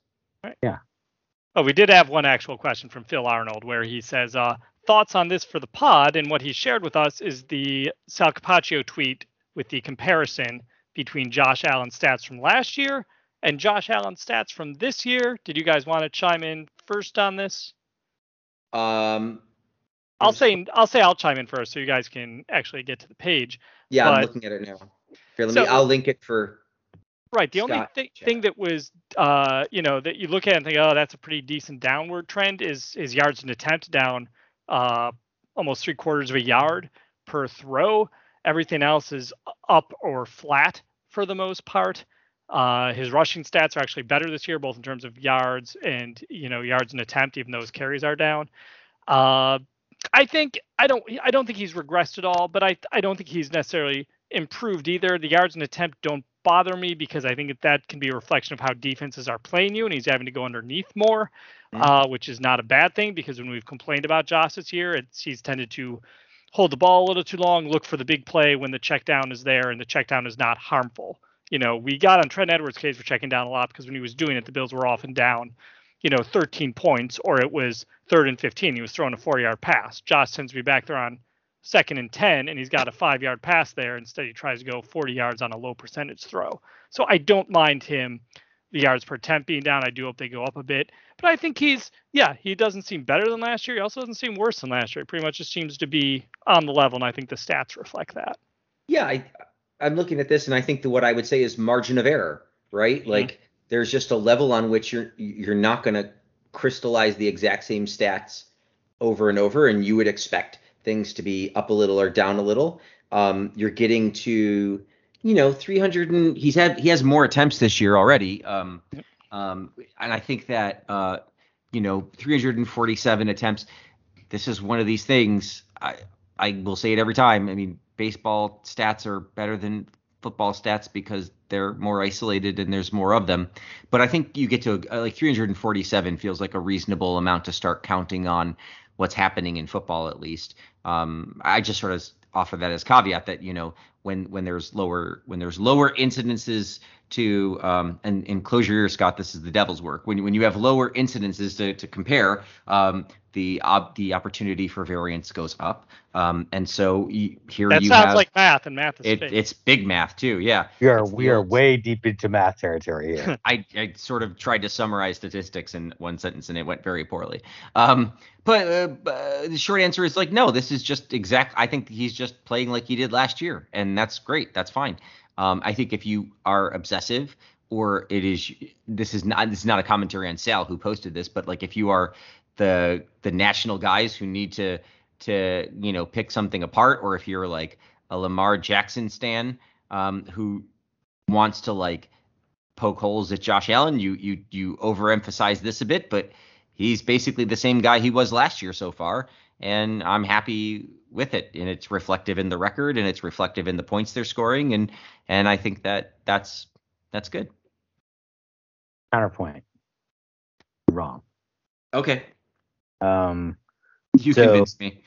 Oh, we did have one actual question from Phil Arnold where he says, uh, thoughts on this for the pod, and what he shared with us is the Sal Capaccio tweet with the comparison between Josh Allen's stats from last year and Josh Allen's stats from this year. Did you guys want to chime in first on this? Um, I'll say I'll say I'll chime in first so you guys can actually get to the page. yeah, I'm looking at it now. Here, let So- me. I'll link it for. Right. The only Scott, thi- chat. thing that was, uh, you know, that you look at and think, oh, that's a pretty decent downward trend is is yards and attempt down uh, almost three quarters of a yard per throw. Everything else is up or flat for the most part. Uh, his rushing stats are actually better this year, both in terms of yards and you know yards and attempt, even though his carries are down. Uh, I think I don't I don't think he's regressed at all, but I I don't think he's necessarily improved either. The yards and attempt don't bother me because I think that, that can be a reflection of how defenses are playing you, and he's having to go underneath more, Mhm. uh, which is not a bad thing because when we've complained about Josh this year, it's he's tended to hold the ball a little too long, look for the big play when the check down is there, and the check down is not harmful. You know, we got on Trent Edwards' case for checking down a lot because when he was doing it, the Bills were often down, you know, 13 points, or it was third and 15. He was throwing a four yard pass. Josh tends to be back there on second and 10, and he's got a five yard pass there. Instead, he tries to go 40 yards on a low percentage throw. So I don't mind him, the yards per attempt being down. I do hope they go up a bit. But I think he's, yeah, he doesn't seem better than last year. He also doesn't seem worse than last year. He pretty much just seems to be on the level, and I think the stats reflect that. Yeah, I, I'm looking at this, and I think that what I would say is margin of error, right? Mhm. Like there's just a level on which you're you're not going to crystallize the exact same stats over and over, and you would expect things to be up a little or down a little. Um, you're getting to, you know, 300 and he's had he has more attempts this year already. Um, um, and I think that uh, you know, 347 attempts. This is one of these things. I I will say it every time. I mean, baseball stats are better than football stats because they're more isolated and there's more of them. But I think you get to a, like 347 feels like a reasonable amount to start counting on what's happening in football at least. Um, I just sort of offer that as caveat that you know when when there's lower when there's lower incidences to um, and in close your ears, Scott. This is the devil's work. When when you have lower incidences to to compare, um, the ob, the opportunity for variance goes up. Um, and so you, here That you sounds have like math, and math is it, fake. it's big math too. Yeah, We are It's we are old- way deep into math territory here. (laughs) I, I sort of tried to summarize statistics in one sentence and it went very poorly. Um, but uh, b- uh, the short answer is like, no, this is just exact. I think he's just playing like he did last year, and that's great. That's fine. Um, I think if you are obsessive, or it is, this is not this is not a commentary on Sal who posted this, but like if you are the the national guys who need to to you know pick something apart, or if you're like a Lamar Jackson stan um, who wants to like poke holes at Josh Allen. You you you overemphasize this a bit, but he's basically the same guy he was last year so far, and I'm happy with it. And it's reflective in the record, and it's reflective in the points they're scoring, and and I think that that's that's good. Counterpoint. Wrong. Okay. Um, You So- convinced me.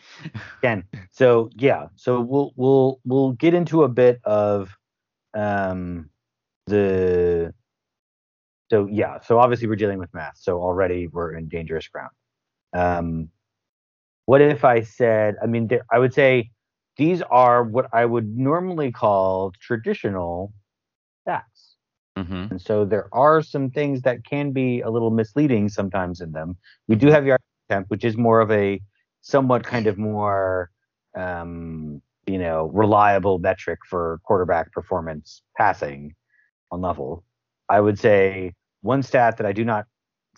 again, so yeah, so we'll we'll we'll get into a bit of um the so yeah, so obviously we're dealing with math, so already we're in dangerous ground. Um, what if I said? I mean, there, I would say these are what I would normally call traditional stats. hmm And so there are some things that can be a little misleading sometimes in them. We do have yard attempt, which is more of a somewhat kind of more um, you know, reliable metric for quarterback performance passing on level. I would say one stat that I do not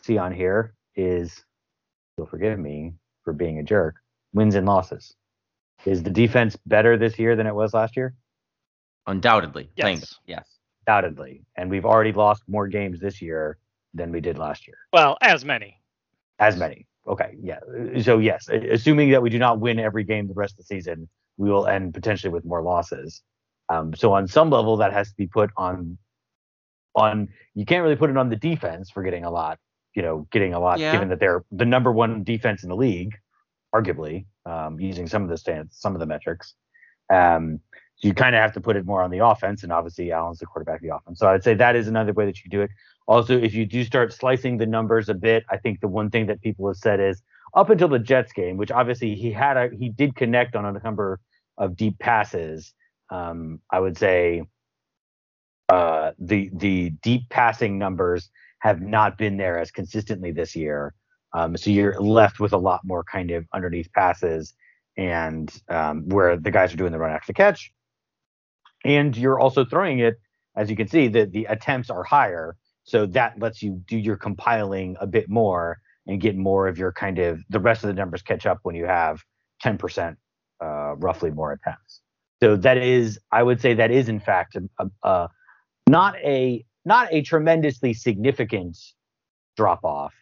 see on here is you'll forgive me for being a jerk, wins and losses. Is the defense better this year than it was last year? Undoubtedly. Yes. Thank- Yes. Undoubtedly. And we've already lost more games this year than we did last year. Well, as many. As many. Okay. Yeah. So yes, assuming that we do not win every game the rest of the season, we will end potentially with more losses. Um, so on some level, that has to be put on. On you can't really put it on the defense for getting a lot. You know, getting a lot, Yeah. given that they're the number one defense in the league, arguably, um, using some of the stands, some of the metrics. Um, so you kind of have to put it more on the offense, and obviously Allen's the quarterback of the offense. So I'd say that is another way that you do it. Also, if you do start slicing the numbers a bit, I think the one thing that people have said is up until the Jets game, which obviously he had a he did connect on a number of deep passes. Um, I would say uh, the the deep passing numbers have not been there as consistently this year. Um, so you're left with a lot more kind of underneath passes and um, where the guys are doing the run after catch. And you're also throwing it, as you can see, the, the attempts are higher. So that lets you do your compiling a bit more and get more of your kind of the rest of the numbers catch up when you have 10% uh, roughly more attempts. So that is, I would say that is in fact a, a, a not a not a tremendously significant drop off,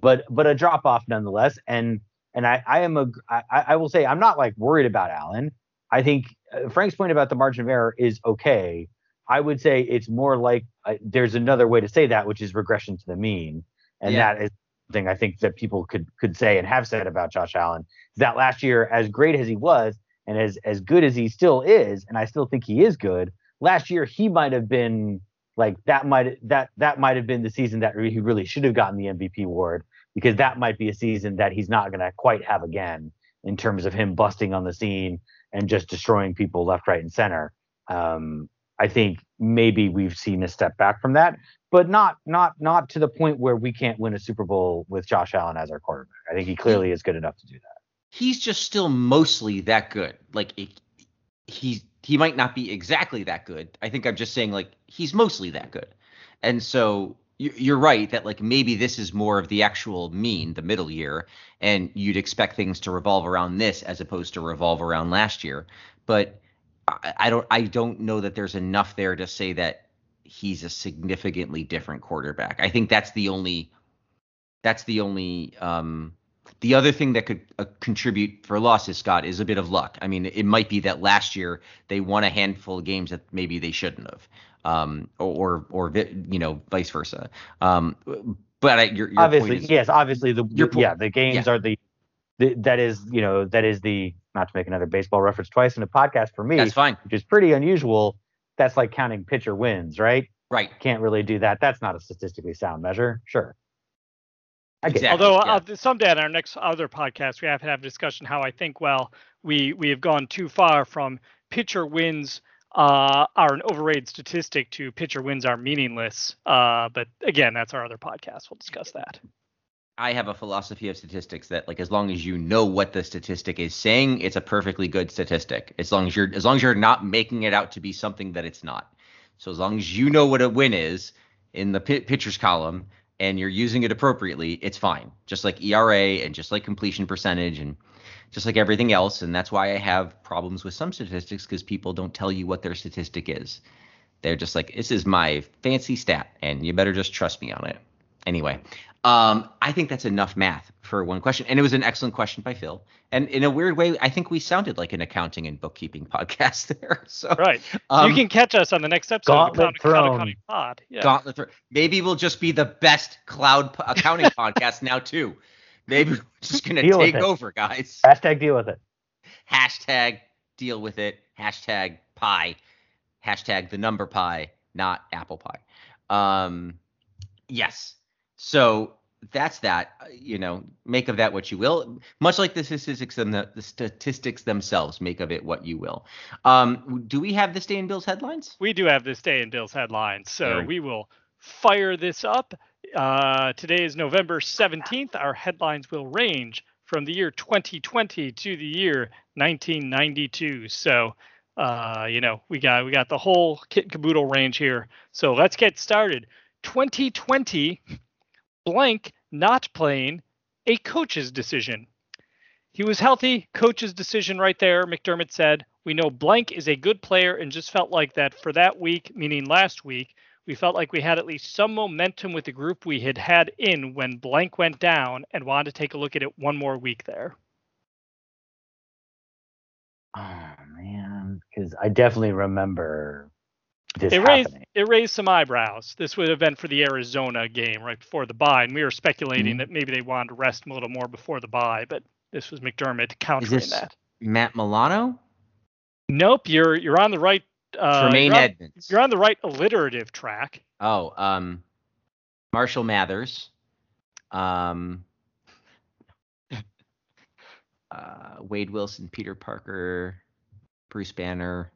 but but a drop off nonetheless. And and I I am a I, I will say I'm not like worried about Allen. I think uh, Frank's point about the margin of error is okay. I would say it's more like uh, there's another way to say that, which is regression to the mean, and Yeah. that is something I think that people could could say and have said about Josh Allen. That last year, as great as he was, and as as good as he still is, and I still think he is good. Last year, he might have been like that might that that might have been the season that he really should have gotten the MVP award because that might be a season that he's not going to quite have again in terms of him busting on the scene and just destroying people left, right, and center. Um, I think maybe we've seen a step back from that, but not not not to the point where we can't win a Super Bowl with Josh Allen as our quarterback. I think he clearly is good enough to do that. He's just still mostly that good. Like it, he he might not be exactly that good. I think I'm just saying like he's mostly that good. And so you- you're right that like maybe this is more of the actual mean, the middle year, and you'd expect things to revolve around this as opposed to revolve around last year. But I don't I don't know that there's enough there to say that he's a significantly different quarterback. I think that's the only that's the only um the other thing that could uh, contribute for losses, Scott, is a bit of luck. I mean, it might be that last year they won a handful of games that maybe they shouldn't have, um, or or you know vice versa. Um, but I, your, your obviously, point is, yes, obviously the Your po- yeah the games are the, the that is you know that is the not to make another baseball reference twice in a podcast for me, that's fine, which is pretty unusual. That's like counting pitcher wins, right? right? Can't really do that. That's not a statistically sound measure. Sure. I get. Exactly. Although yeah. uh, someday on our next other podcast, we have to have a discussion how I think well we we have gone too far from pitcher wins uh, are an overrated statistic to pitcher wins are meaningless. Uh, but again, that's our other podcast. We'll discuss that. I have a philosophy of statistics that like as long as you know what the statistic is saying, it's a perfectly good statistic. As long as you're as long as you're not making it out to be something that it's not. So as long as you know what a win is in the pi pitchers column and you're using it appropriately, it's fine. Just like ERA and just like completion percentage and just like everything else. And that's why I have problems with some statistics because people don't tell you what their statistic is. They're just like, this is my fancy stat, and you better just trust me on it. Anyway, Um, I think that's enough math for one question, and it was an excellent question by Phil. And in a weird way, I think we sounded like an accounting and bookkeeping (laughs) podcast there. So Right. um, you can catch us on the next episode of the Cloud, Cloud Throne. Accounting Pod. Yeah. Gauntlet. Thro- Maybe we'll just be the best cloud p- accounting (laughs) podcast now too. Maybe we're just gonna Deal take over, guys. Hashtag deal with it. Hashtag deal with it. Hashtag pie. Hashtag the number pie, not apple pie. Um, yes. So that's that. Uh, You know, make of that what you will. Much like the statistics them, the, the statistics themselves, make of it what you will. Um, do we have this day in Bill's headlines? We do have this day in Bill's headlines, so Very- we will fire this up. Uh, today is November 17th. Our headlines will range from the year 2020 to the year 1992. So, uh, you know, we got we got the whole kit and caboodle range here. So let's get started. 2020, blank not playing, a coach's decision. He was healthy, coach's decision right there. McDermott said, We know blank is a good player and just felt like that for that week, meaning last week, we felt like we had at least some momentum with the group we had had in when blank went down and wanted to take a look at it one more week there. Oh man, because I definitely remember It raised, happening. it raised some eyebrows. This would have been for the Arizona game right before the bye, and we were speculating Mhm. that maybe they wanted to rest him a little more before the bye, but this was McDermott countering this- that. Matt Milano, Nope, you're you're on the right. Uh, Tremaine you're on- Edmunds. You're on the right alliterative track. Oh, um, Marshall Mathers, um, (laughs) uh, Wade Wilson, Peter Parker, Bruce Banner,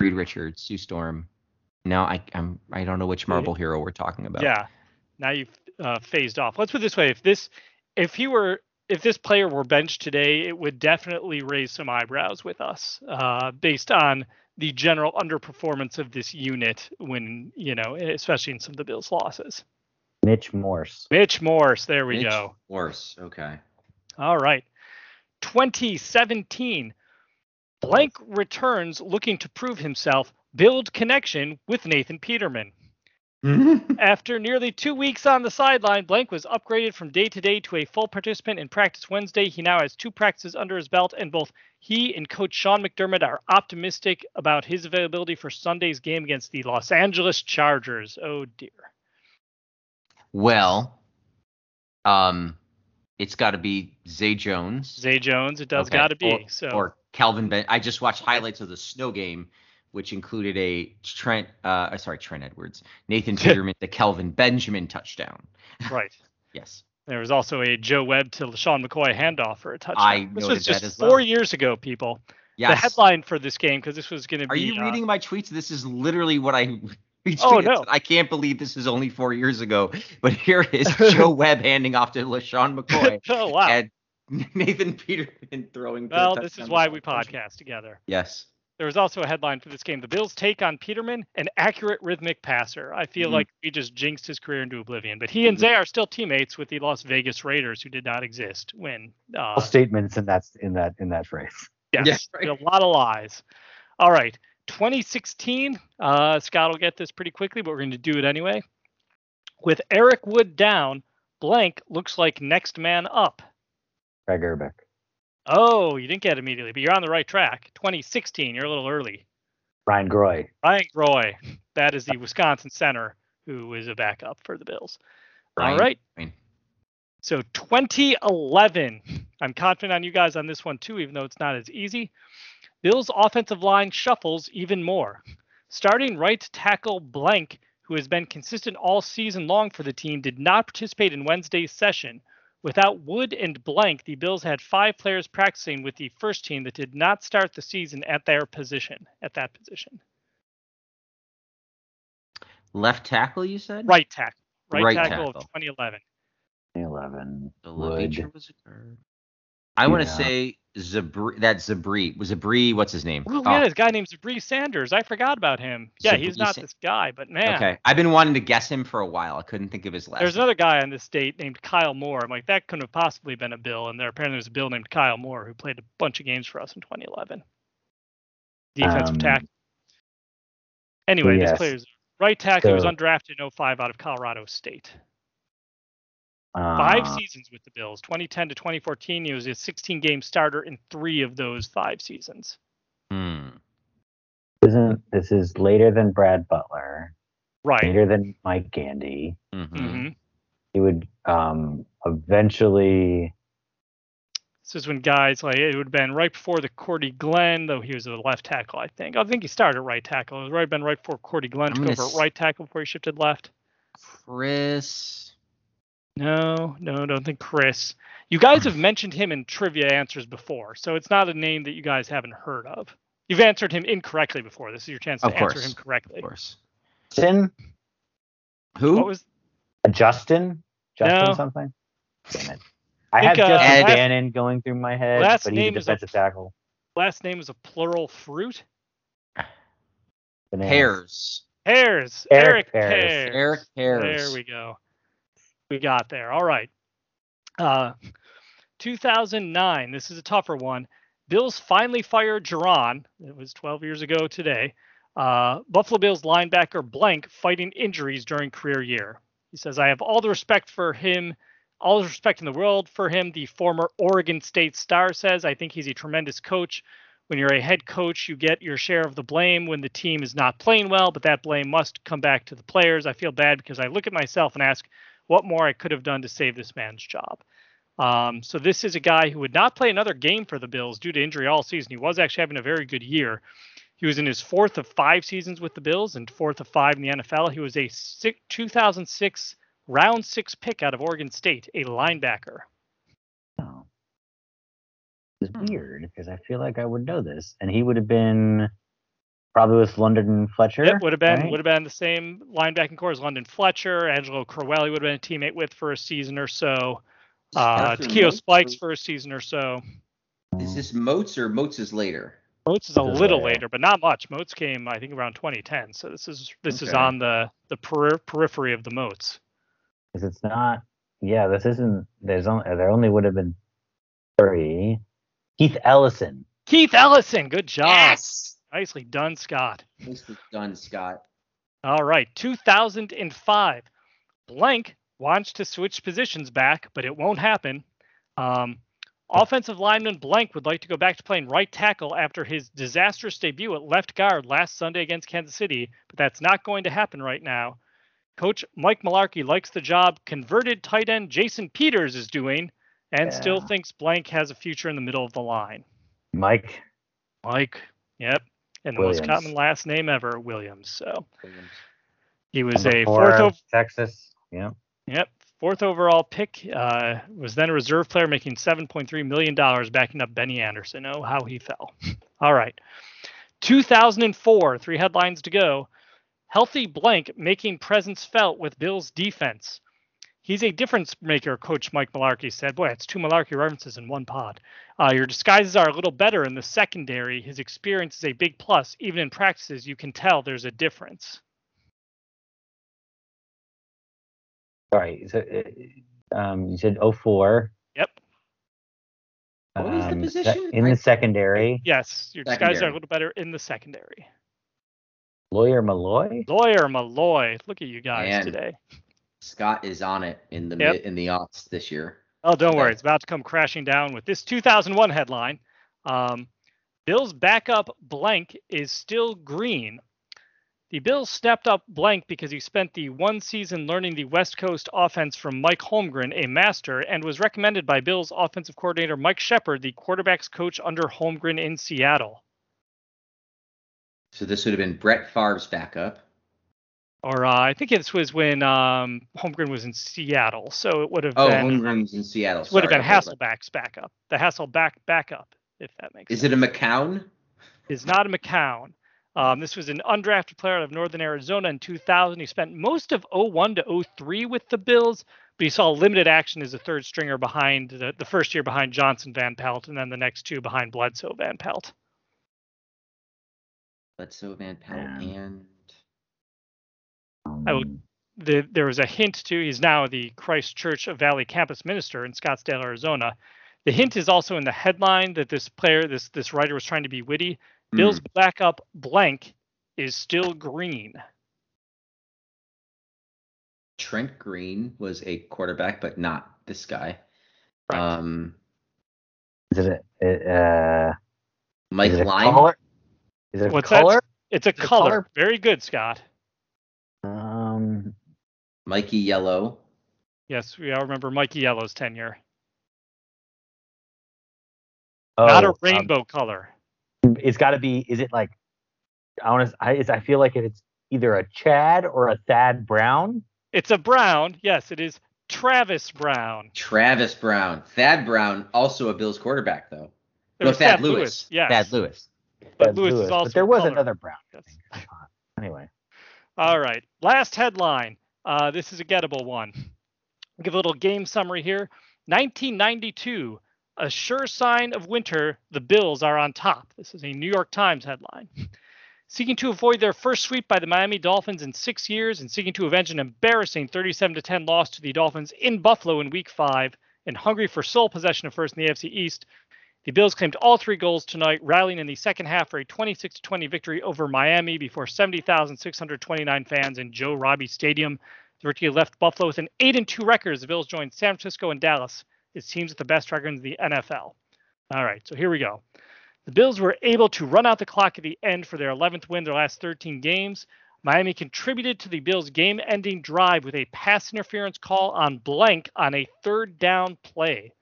Reed Richards, Sue Storm. Now I I'm I don't know which Marvel hero we're talking about. Yeah. Now you've uh, phased off. Let's put it this way: if this, if he were, if this player were benched today, it would definitely raise some eyebrows with us, uh, based on the general underperformance of this unit when you know, especially in some of the Bills' losses. Mitch Morse. Mitch Morse. There we Mitch go. Morse. Okay. All right. 2017. Blank returns looking to prove himself. Build connection with Nathan Peterman. (laughs) After nearly two weeks on the sideline, Blank was upgraded from day to day to a full participant in practice Wednesday. He now has two practices under his belt, and both he and coach Sean McDermott are optimistic about his availability for Sunday's game against the Los Angeles Chargers. Oh dear. well, um, it's got to be Zay Jones. Zay Jones, it does Okay, got to be. Or, so or Kelvin Ben. I just watched highlights of the snow game, which included a Trent, uh, sorry, Trent Edwards, Nathan (laughs) Peterman, the Kelvin Benjamin touchdown. (laughs) right. Yes. There was also a Joe Webb to LeSean McCoy handoff for a touchdown. I this was just four well. years ago, people. Yes. The headline for this game, because this was going to be. Are you uh, reading my tweets? This is literally what I. (laughs) Oh, no. I can't believe this is only four years ago. But here is Joe Webb handing off to LeSean McCoy oh wow. and (laughs) Nathan Peterman throwing. the well, this is why we podcast together. Yes. There was also a headline for this game: the Bills take on Peterman, an accurate rhythmic passer. I feel Mhm. like we just jinxed his career into oblivion. But he and Mhm. Zay are still teammates with the Las Vegas Raiders, who did not exist when. Uh, statements in that in that in that phrase. Yes, Yeah, right. a lot of lies. All right, 2016. Uh, Scott will get this pretty quickly, but we're going to do it anyway. With Eric Wood down, blank looks like next man up. Craig Urbik. Oh, you didn't get it immediately, but you're on the right track. 2016. You're a little early. Ryan Groy. Ryan Groy. That is the Wisconsin center who is a backup for the Bills. All right. So 2011. I'm confident on you guys on this one too, even though it's not as easy. Bills offensive line shuffles even more. Starting right tackle blank, who has been consistent all season long for the team, did not participate in Wednesday's session. Without Wood and blank, the Bills had five players practicing with the first team that did not start the season at their position, at that position. Left tackle, you said? Right tackle. Right, Right tackle, of 2011. 2011. The Wood. Levitre was a guard. I want to Yeah. say Zabri. That Zabri was Zabri. What's his name? Oh, Oh, yeah, this guy named Zabri Sanders. I forgot about him. Yeah, he's not Sa- this guy, but man. Okay, I've been wanting to guess him for a while. I couldn't think of his last. There's name. another guy on this date named Kyle Moore. I'm like, that couldn't have possibly been a Bill. And there apparently was a Bill named Kyle Moore who played a bunch of games for us in 2011. Defensive Um, tackle. Anyway, this yes. player's right tackle. He was undrafted in 05 out of Colorado State. Five Uh, seasons with the Bills, 2010 to 2014. He was a 16 game starter in three of those five seasons. Hmm. Isn't this is later than Brad Butler, Right. later than Mike Gandy. Mhm. hmm He would um eventually. This is when guys like it would have been right before the Cordy Glenn, though he was a left tackle, I think. I think he started at right tackle. It was right been right before Cordy Glenn I'm took gonna over at s- right tackle before he shifted left. Chris. No, no, don't think Chris. You guys have mentioned him in trivia answers before, so it's not a name that you guys haven't heard of. You've answered him incorrectly before. This is your chance to Of answer him correctly. Of course. Justin, Who? What was uh, Justin, Justin No. something. Damn it. I Think, have uh, Justin last- Bannon going through my head, last but he's a name is a- defensive tackle. last name is a plural fruit? Banana. Pears. Pears. Erik Erik Pears. Pears. Erik Pears. There we go. We got there. All right. Uh, 2009. This is a tougher one. Bills finally fired Jauron. It was 12 years ago today. Uh, Buffalo Bills linebacker blank fighting injuries during career year. He says, I have all the respect for him, all the respect in the world for him. The former Oregon State star says, I think he's a tremendous coach. When you're a head coach, you get your share of the blame when the team is not playing well, but that blame must come back to the players. I feel bad because I look at myself and ask what more I could have done to save this man's job. Um, so this is a guy who would not play another game for the Bills due to injury all season. He was actually having a very good year. He was in his fourth of five seasons with the Bills and fourth of five in the NFL. He was a six, 2006 round six pick out of Oregon State, a linebacker. Oh. It's Hmm. weird because I feel like I would know this, and he would have been probably with London Fletcher. Yep, would have been right? would have been the same linebacking corps as London Fletcher, Angelo Crowell. He would have been a teammate with for a season or so. Uh, After Takeo Spikes or- for a season or so. Is this Moats or Moats is later? Moats is a This little later. later, but not much. Moats came, I think, around 2010. So this is this is on the the peri- periphery of the Moats. 'Cause it's not. Yeah, this isn't. There's only there only would have been three. Keith Ellison. Keith Ellison, good job. Nicely done, Scott. Nicely done, Scott. All right, 2005. Blank wants to switch positions back, but it won't happen. Um, offensive lineman Blank would like to go back to playing right tackle after his disastrous debut at left guard last Sunday against Kansas City, but that's not going to happen right now. Coach Mike Mularkey likes the job converted tight end Jason Peters is doing and still thinks Blank has a future in the middle of the line. Mike. Mike, yep. And the most common last name ever, Williams. So he was number a four, fourth over, Texas. Yeah. Yep. Fourth overall pick. Uh, was then a reserve player making $7.3 million backing up Bennie Anderson. Oh, how he fell. (laughs) All right. 2004, three headlines to go. Healthy blank making presence felt with Bills defense. He's a difference maker, Coach Mike Mularkey said. Boy, it's two Mularkey references in one pod. Uh, your disguises are a little better in the secondary. His experience is a big plus. Even in practices, you can tell there's a difference. Sorry. So, uh, um, you said 04. Yep. What was the um, position? in the secondary? Yes, your disguises are a little better in the secondary. Lawyer Milloy. Lawyer Milloy. Look at you guys Man. today. Scott is on it in the Yep. mid, in the aughts this year. Oh, don't worry. It's about to come crashing down with this 2001 headline. Um, Bills backup blank is still green. The Bills snapped up blank because he spent the one season learning the West Coast offense from Mike Holmgren, a master, and was recommended by Bills offensive coordinator Mike Sheppard, the quarterbacks coach under Holmgren in Seattle. So this would have been Brett Favre's backup. Or uh, I think this was when um, Holmgren was in Seattle, so it would have been Oh, been Holmgren's in Seattle. It would have been I was Hasselbeck's backup. The Hasselbeck backup, if that makes Is sense. it a McCown? Is not a McCown. Um, this was an undrafted player out of Northern Arizona in 2000. He spent most of 01 to 03 with the Bills, but he saw limited action as a third stringer behind the, the first year behind Johnson Van Pelt, and then the next two behind Bledsoe Van Pelt. Bledsoe Van Pelt Yeah. and I will- Um, The, there was a hint too. He's now the Christ Church of Valley campus minister in Scottsdale, Arizona. The hint is also in the headline that this player, this this writer was trying to be witty. Bill's Hmm. backup blank is still green. Trent Green was a quarterback, but not this guy. Right. Um, Is it a, uh, Mike is it a Lime. color? Is it a What's that? color? It's a The color. color- Very good, Scott. Um, Mikey Yellow. Yes, we all remember Mikey Yellow's tenure. oh, Not a um, rainbow color. it's got to be. Is it like? I want to. I, I feel like it's either a Chad or a Thad Brown. It's a brown. Yes, it is Travis Brown. Travis Brown. Thad Brown, also a Bills quarterback, though. There No, was Thad Lewis. Yes. Thad Lewis. But Thad Lewis is also but there was color. another Brown. Yes. think, I thought. Anyway, All right. Last headline. Uh, this is a gettable one. Give a little game summary here. 1992, a sure sign of winter. The Bills are on top. This is a New York Times headline. Seeking to avoid their first sweep by the Miami Dolphins in six years and seeking to avenge an embarrassing 37 10 loss to the Dolphins in Buffalo in Week Five, and hungry for sole possession of first in the AFC East, the Bills claimed all three goals tonight, rallying in the second half for a 26 20 victory over Miami before 70,629 fans in Joe Robbie Stadium. The victory left Buffalo with an 8 2 record as the Bills joined San Francisco and Dallas, its teams with the best record in the NFL. All right, so here we go. The Bills were able to run out the clock at the end for their 11th win their last 13 games. Miami contributed to the Bills' game ending drive with a pass interference call on blank on a third down play.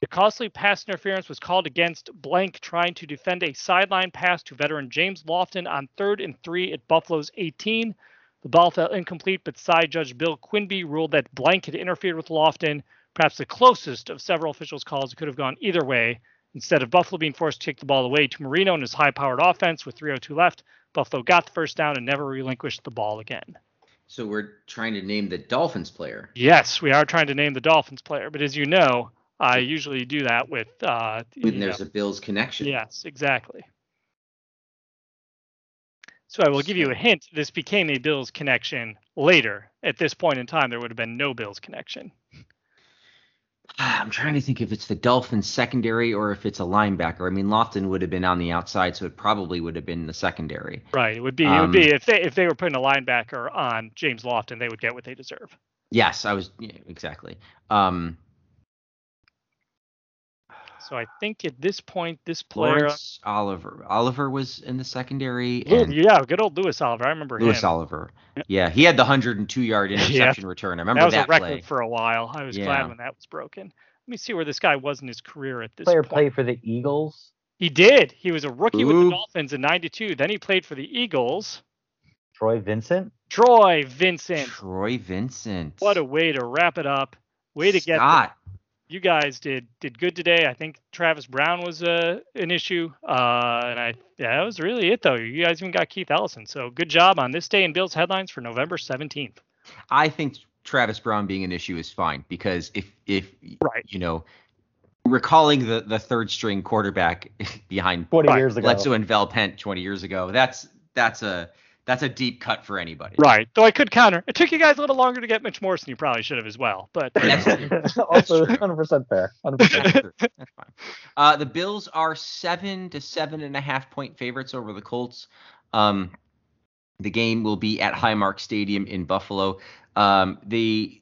The costly pass interference was called against blank trying to defend a sideline pass to veteran James Lofton on third and three at Buffalo's 18. The ball fell incomplete, but side judge Bill Quinby ruled that blank had interfered with Lofton, perhaps the closest of several officials' calls. It could have gone either way. Instead of Buffalo being forced to kick the ball away to Marino and his high powered offense with 302 left, Buffalo got the first down and never relinquished the ball again. So we're trying to name the Dolphins player. Yes, we are trying to name the Dolphins player, but as you know, I usually do that with. Uh, When there's know- a Bills connection. Yes, exactly. So I will give you a hint. This became a Bills connection later. At this point in time, there would have been no Bills connection. (sighs) I'm trying to think if it's the Dolphins secondary or if it's a linebacker. I mean, Lofton would have been on the outside, so it probably would have been the secondary. Right. It would be. It would be Um, if they if they were putting a linebacker on James Lofton, they would get what they deserve. Yes, I was yeah, exactly. Um, So I think at this point, this player, Lawrence Oliver. Oliver was in the secondary. Lou- And yeah, good old Louis Oliver. I remember Louis him. Oliver. Yeah, he had the 102 yard (laughs) interception return. I remember that was that, a record play. for a while. I was Yeah. glad when that was broken. Let me see where this guy was in his career at this player point. played for the Eagles. He did. He was a rookie with the Dolphins in '92. Then he played for the Eagles. Troy Vincent. Troy Vincent. Troy Vincent. What a way to wrap it up. Way to get Scott. You guys did did good today. I think Travis Brown was uh, an issue, uh, and I yeah that was really it though. You guys even got Keith Ellison, so good job on this day in Bills headlines for November 17th. I think Travis Brown being an issue is fine because if if Right. you know recalling the the third string quarterback (laughs) behind 20 Right. years ago. Bledsoe and Vel Pent 20 years ago, that's that's a that's a deep cut for anybody. Right. Though I could counter. It took you guys a little longer to get Mitch Morrison. You probably should have as well. But (laughs) That's (laughs) also 100% fair. 100% (laughs) That's true. That's fine. Uh, the Bills are seven to seven and a half point favorites over the Colts. Um, the game will be at Highmark Stadium in Buffalo. Um, the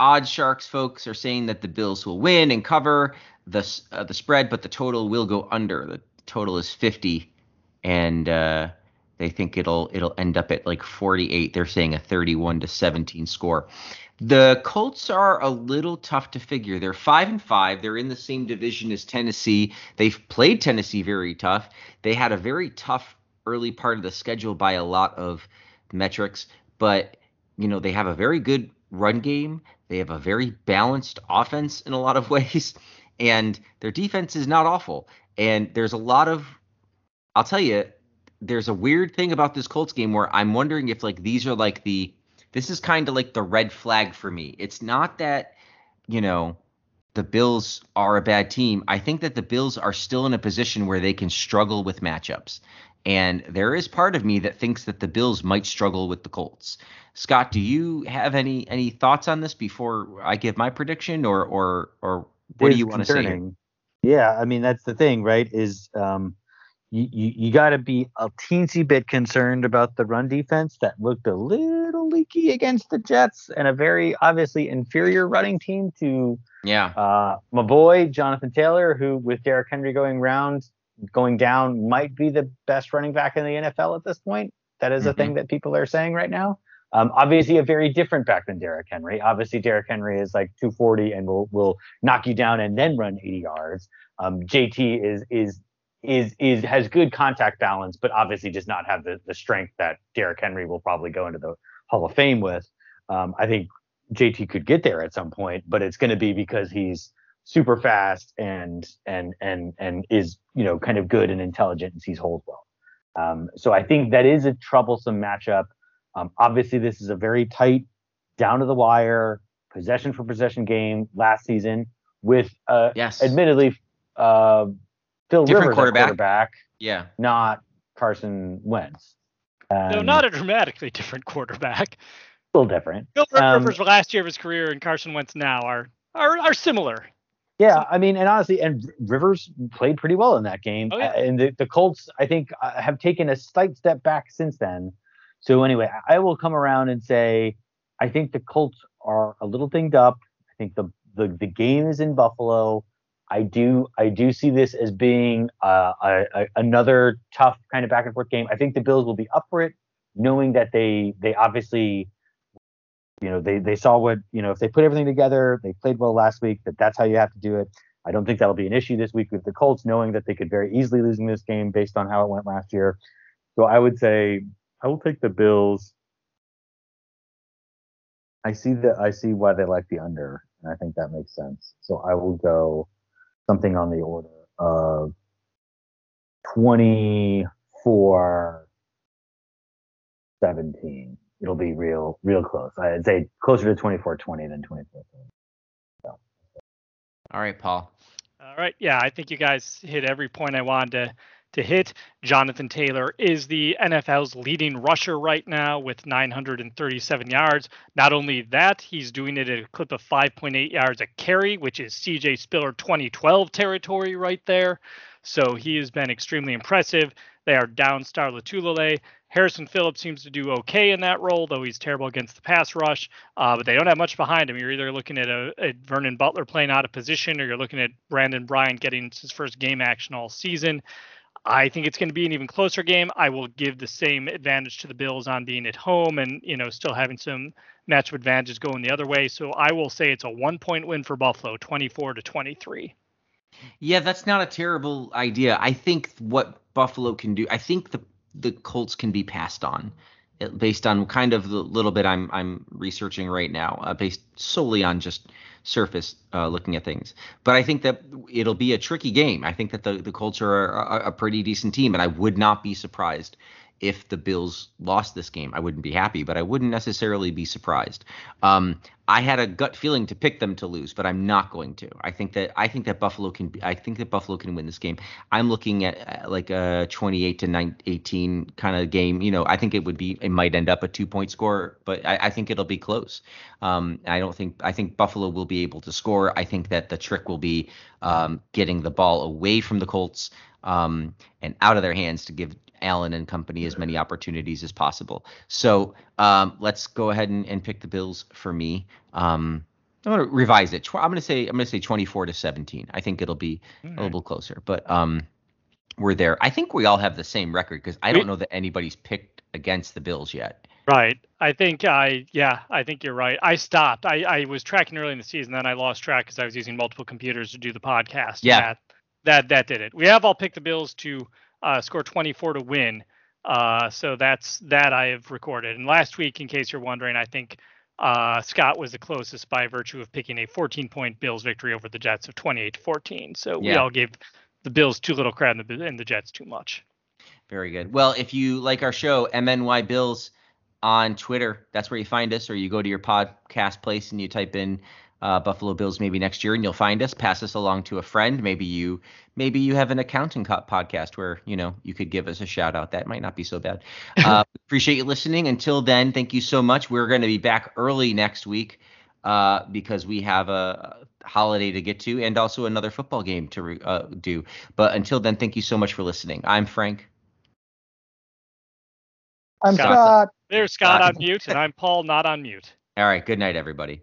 Odd Sharks folks are saying that the Bills will win and cover the uh, the spread, but the total will go under. The total is 50, and uh, they think it'll it'll end up at like 48. They're saying a 31 to 17 score. The Colts are a little tough to figure. They're five and five. They're in the same division as Tennessee. They've played Tennessee very tough. They had a very tough early part of the schedule by a lot of metrics, but you know they have a very good run game. They have a very balanced offense in a lot of (laughs) ways, and their defense is not awful. And there's a lot of, I'll tell you, there's a weird thing about this Colts game where I'm wondering if like these are like the this is kind of like the red flag for me. It's not that, you know, the Bills are a bad team. I think that the Bills are still in a position where they can struggle with matchups. And there is part of me that thinks that the Bills might struggle with the Colts. Scott, do you have any any thoughts on this before I give my prediction or or or what do you want to say? Yeah, I mean that's the thing, right? Is um, you you, you got to be a teensy bit concerned about the run defense that looked a little leaky against the Jets and a very obviously inferior running team to yeah uh, my boy Jonathan Taylor, who with Derrick Henry going round going down might be the best running back in the NFL at this point. That is mm-hmm. a thing that people are saying right now. Um, obviously, a very different back than Derrick Henry. Obviously, Derrick Henry is like 240 and will will knock you down and then run 80 yards. Um, JT is is is is has good contact balance, but obviously does not have the the strength that Derrick Henry will probably go into the Hall of Fame with. Um, I think JT could get there at some point, but it's going to be because he's super fast and and and and is you know kind of good and intelligent and sees holes well. Um, so I think that is a troublesome matchup. Um, obviously, this is a very tight, down to the wire, possession for possession game last season with, uh, yes, admittedly, uh, Phil Different Rivers quarterback. quarterback, yeah, not Carson Wentz. Um, no, not a dramatically different quarterback. A little different. Phil Rivers um, last year of his career and Carson Wentz now are are, are similar. Yeah, I mean, and honestly, and Rivers played pretty well in that game. Oh, yeah. And the, the Colts, I think, uh, have taken a slight step back since then. So anyway, I will come around and say I think the Colts are a little dinged up. I think the the, the game is in Buffalo. I do I do see this as being uh, a, a, another tough kind of back and forth game. I think the Bills will be up for it, knowing that they they obviously you know they they saw what you know if they put everything together, they played well last week. That that's how you have to do it. I don't think that'll be an issue this week with the Colts, knowing that they could very easily losing this game based on how it went last year. So I would say I will take the Bills. I see that I see why they like the under, and I think that makes sense. So I will go something on the order of 24 17. It'll be real real close. I'd say closer to 24 20 than 24 so. All right, Paul. All right. Yeah, I think you guys hit every point I wanted to to hit. Jonathan Taylor is the NFL's leading rusher right now with 937 yards. Not only that, he's doing it at a clip of 5.8 yards a carry, which is CJ Spiller 2012 territory right there. So he has been extremely impressive. They are down Star Lotulelei. Harrison Phillips seems to do okay in that role, though he's terrible against the pass rush. Uh, but they don't have much behind him. You're either looking at a, a, Vernon Butler playing out of position, or you're looking at Brandin Bryant getting his first game action all season. I think it's going to be an even closer game. I will give the same advantage to the Bills on being at home and you know still having some matchup advantages going the other way. So I will say it's a one point win for Buffalo, 24 to 23. Yeah, that's not a terrible idea. I think what Buffalo can do, I think the the Colts can be passed on based on kind of the little bit I'm I'm researching right now, uh, based solely on just surface uh, looking at things. But I think that it'll be a tricky game. I think that the the Colts are a, a pretty decent team, and I would not be surprised if the Bills lost this game. I wouldn't be happy, but I wouldn't necessarily be surprised. Um, I had a gut feeling to pick them to lose, but I'm not going to. I think that I think that Buffalo can. I think that Buffalo can win this game. I'm looking at uh, like a 28 to 9, 18 kind of game. You know, I think it would be. It might end up a two point score, but I, I think it'll be close. Um, I don't think. I think Buffalo will be able to score. I think that the trick will be um, getting the ball away from the Colts um, and out of their hands to give Allen and company as many opportunities as possible. So um, let's go ahead and, and, pick the Bills for me. Um, I'm gonna revise it. I'm gonna say I'm gonna say 24 to 17. I think it'll be a little closer, but um, we're there. I think we all have the same record because I don't know that anybody's picked against the Bills yet. Right. I think I yeah, I think you're right. I stopped. I, I was tracking early in the season, then I lost track because I was using multiple computers to do the podcast. Yeah. That, that that did it. We have all picked the Bills to uh, score 24 to win. Uh, so that's that I have recorded. And last week, in case you're wondering, I think uh, Scott was the closest by virtue of picking a 14 point Bills victory over the Jets of 28 to 14. So yeah. we all gave the Bills too little credit and the, and the Jets too much. Very good. Well, if you like our show, MNY Bills on Twitter, that's where you find us, or you go to your podcast place and you type in uh, Buffalo Bills maybe next year, and you'll find us. Pass us along to a friend. Maybe you maybe you have an accounting co- podcast where you know you could give us a shout out. That might not be so bad. (laughs) Uh, appreciate you listening. Until then, thank you so much. We're going to be back early next week uh, because we have a holiday to get to and also another football game to re- uh, do. But until then, thank you so much for listening. I'm Frank. I'm Scott. Scott. There's Scott Scott. on mute, and I'm Paul, not on mute. All right. Good night, everybody.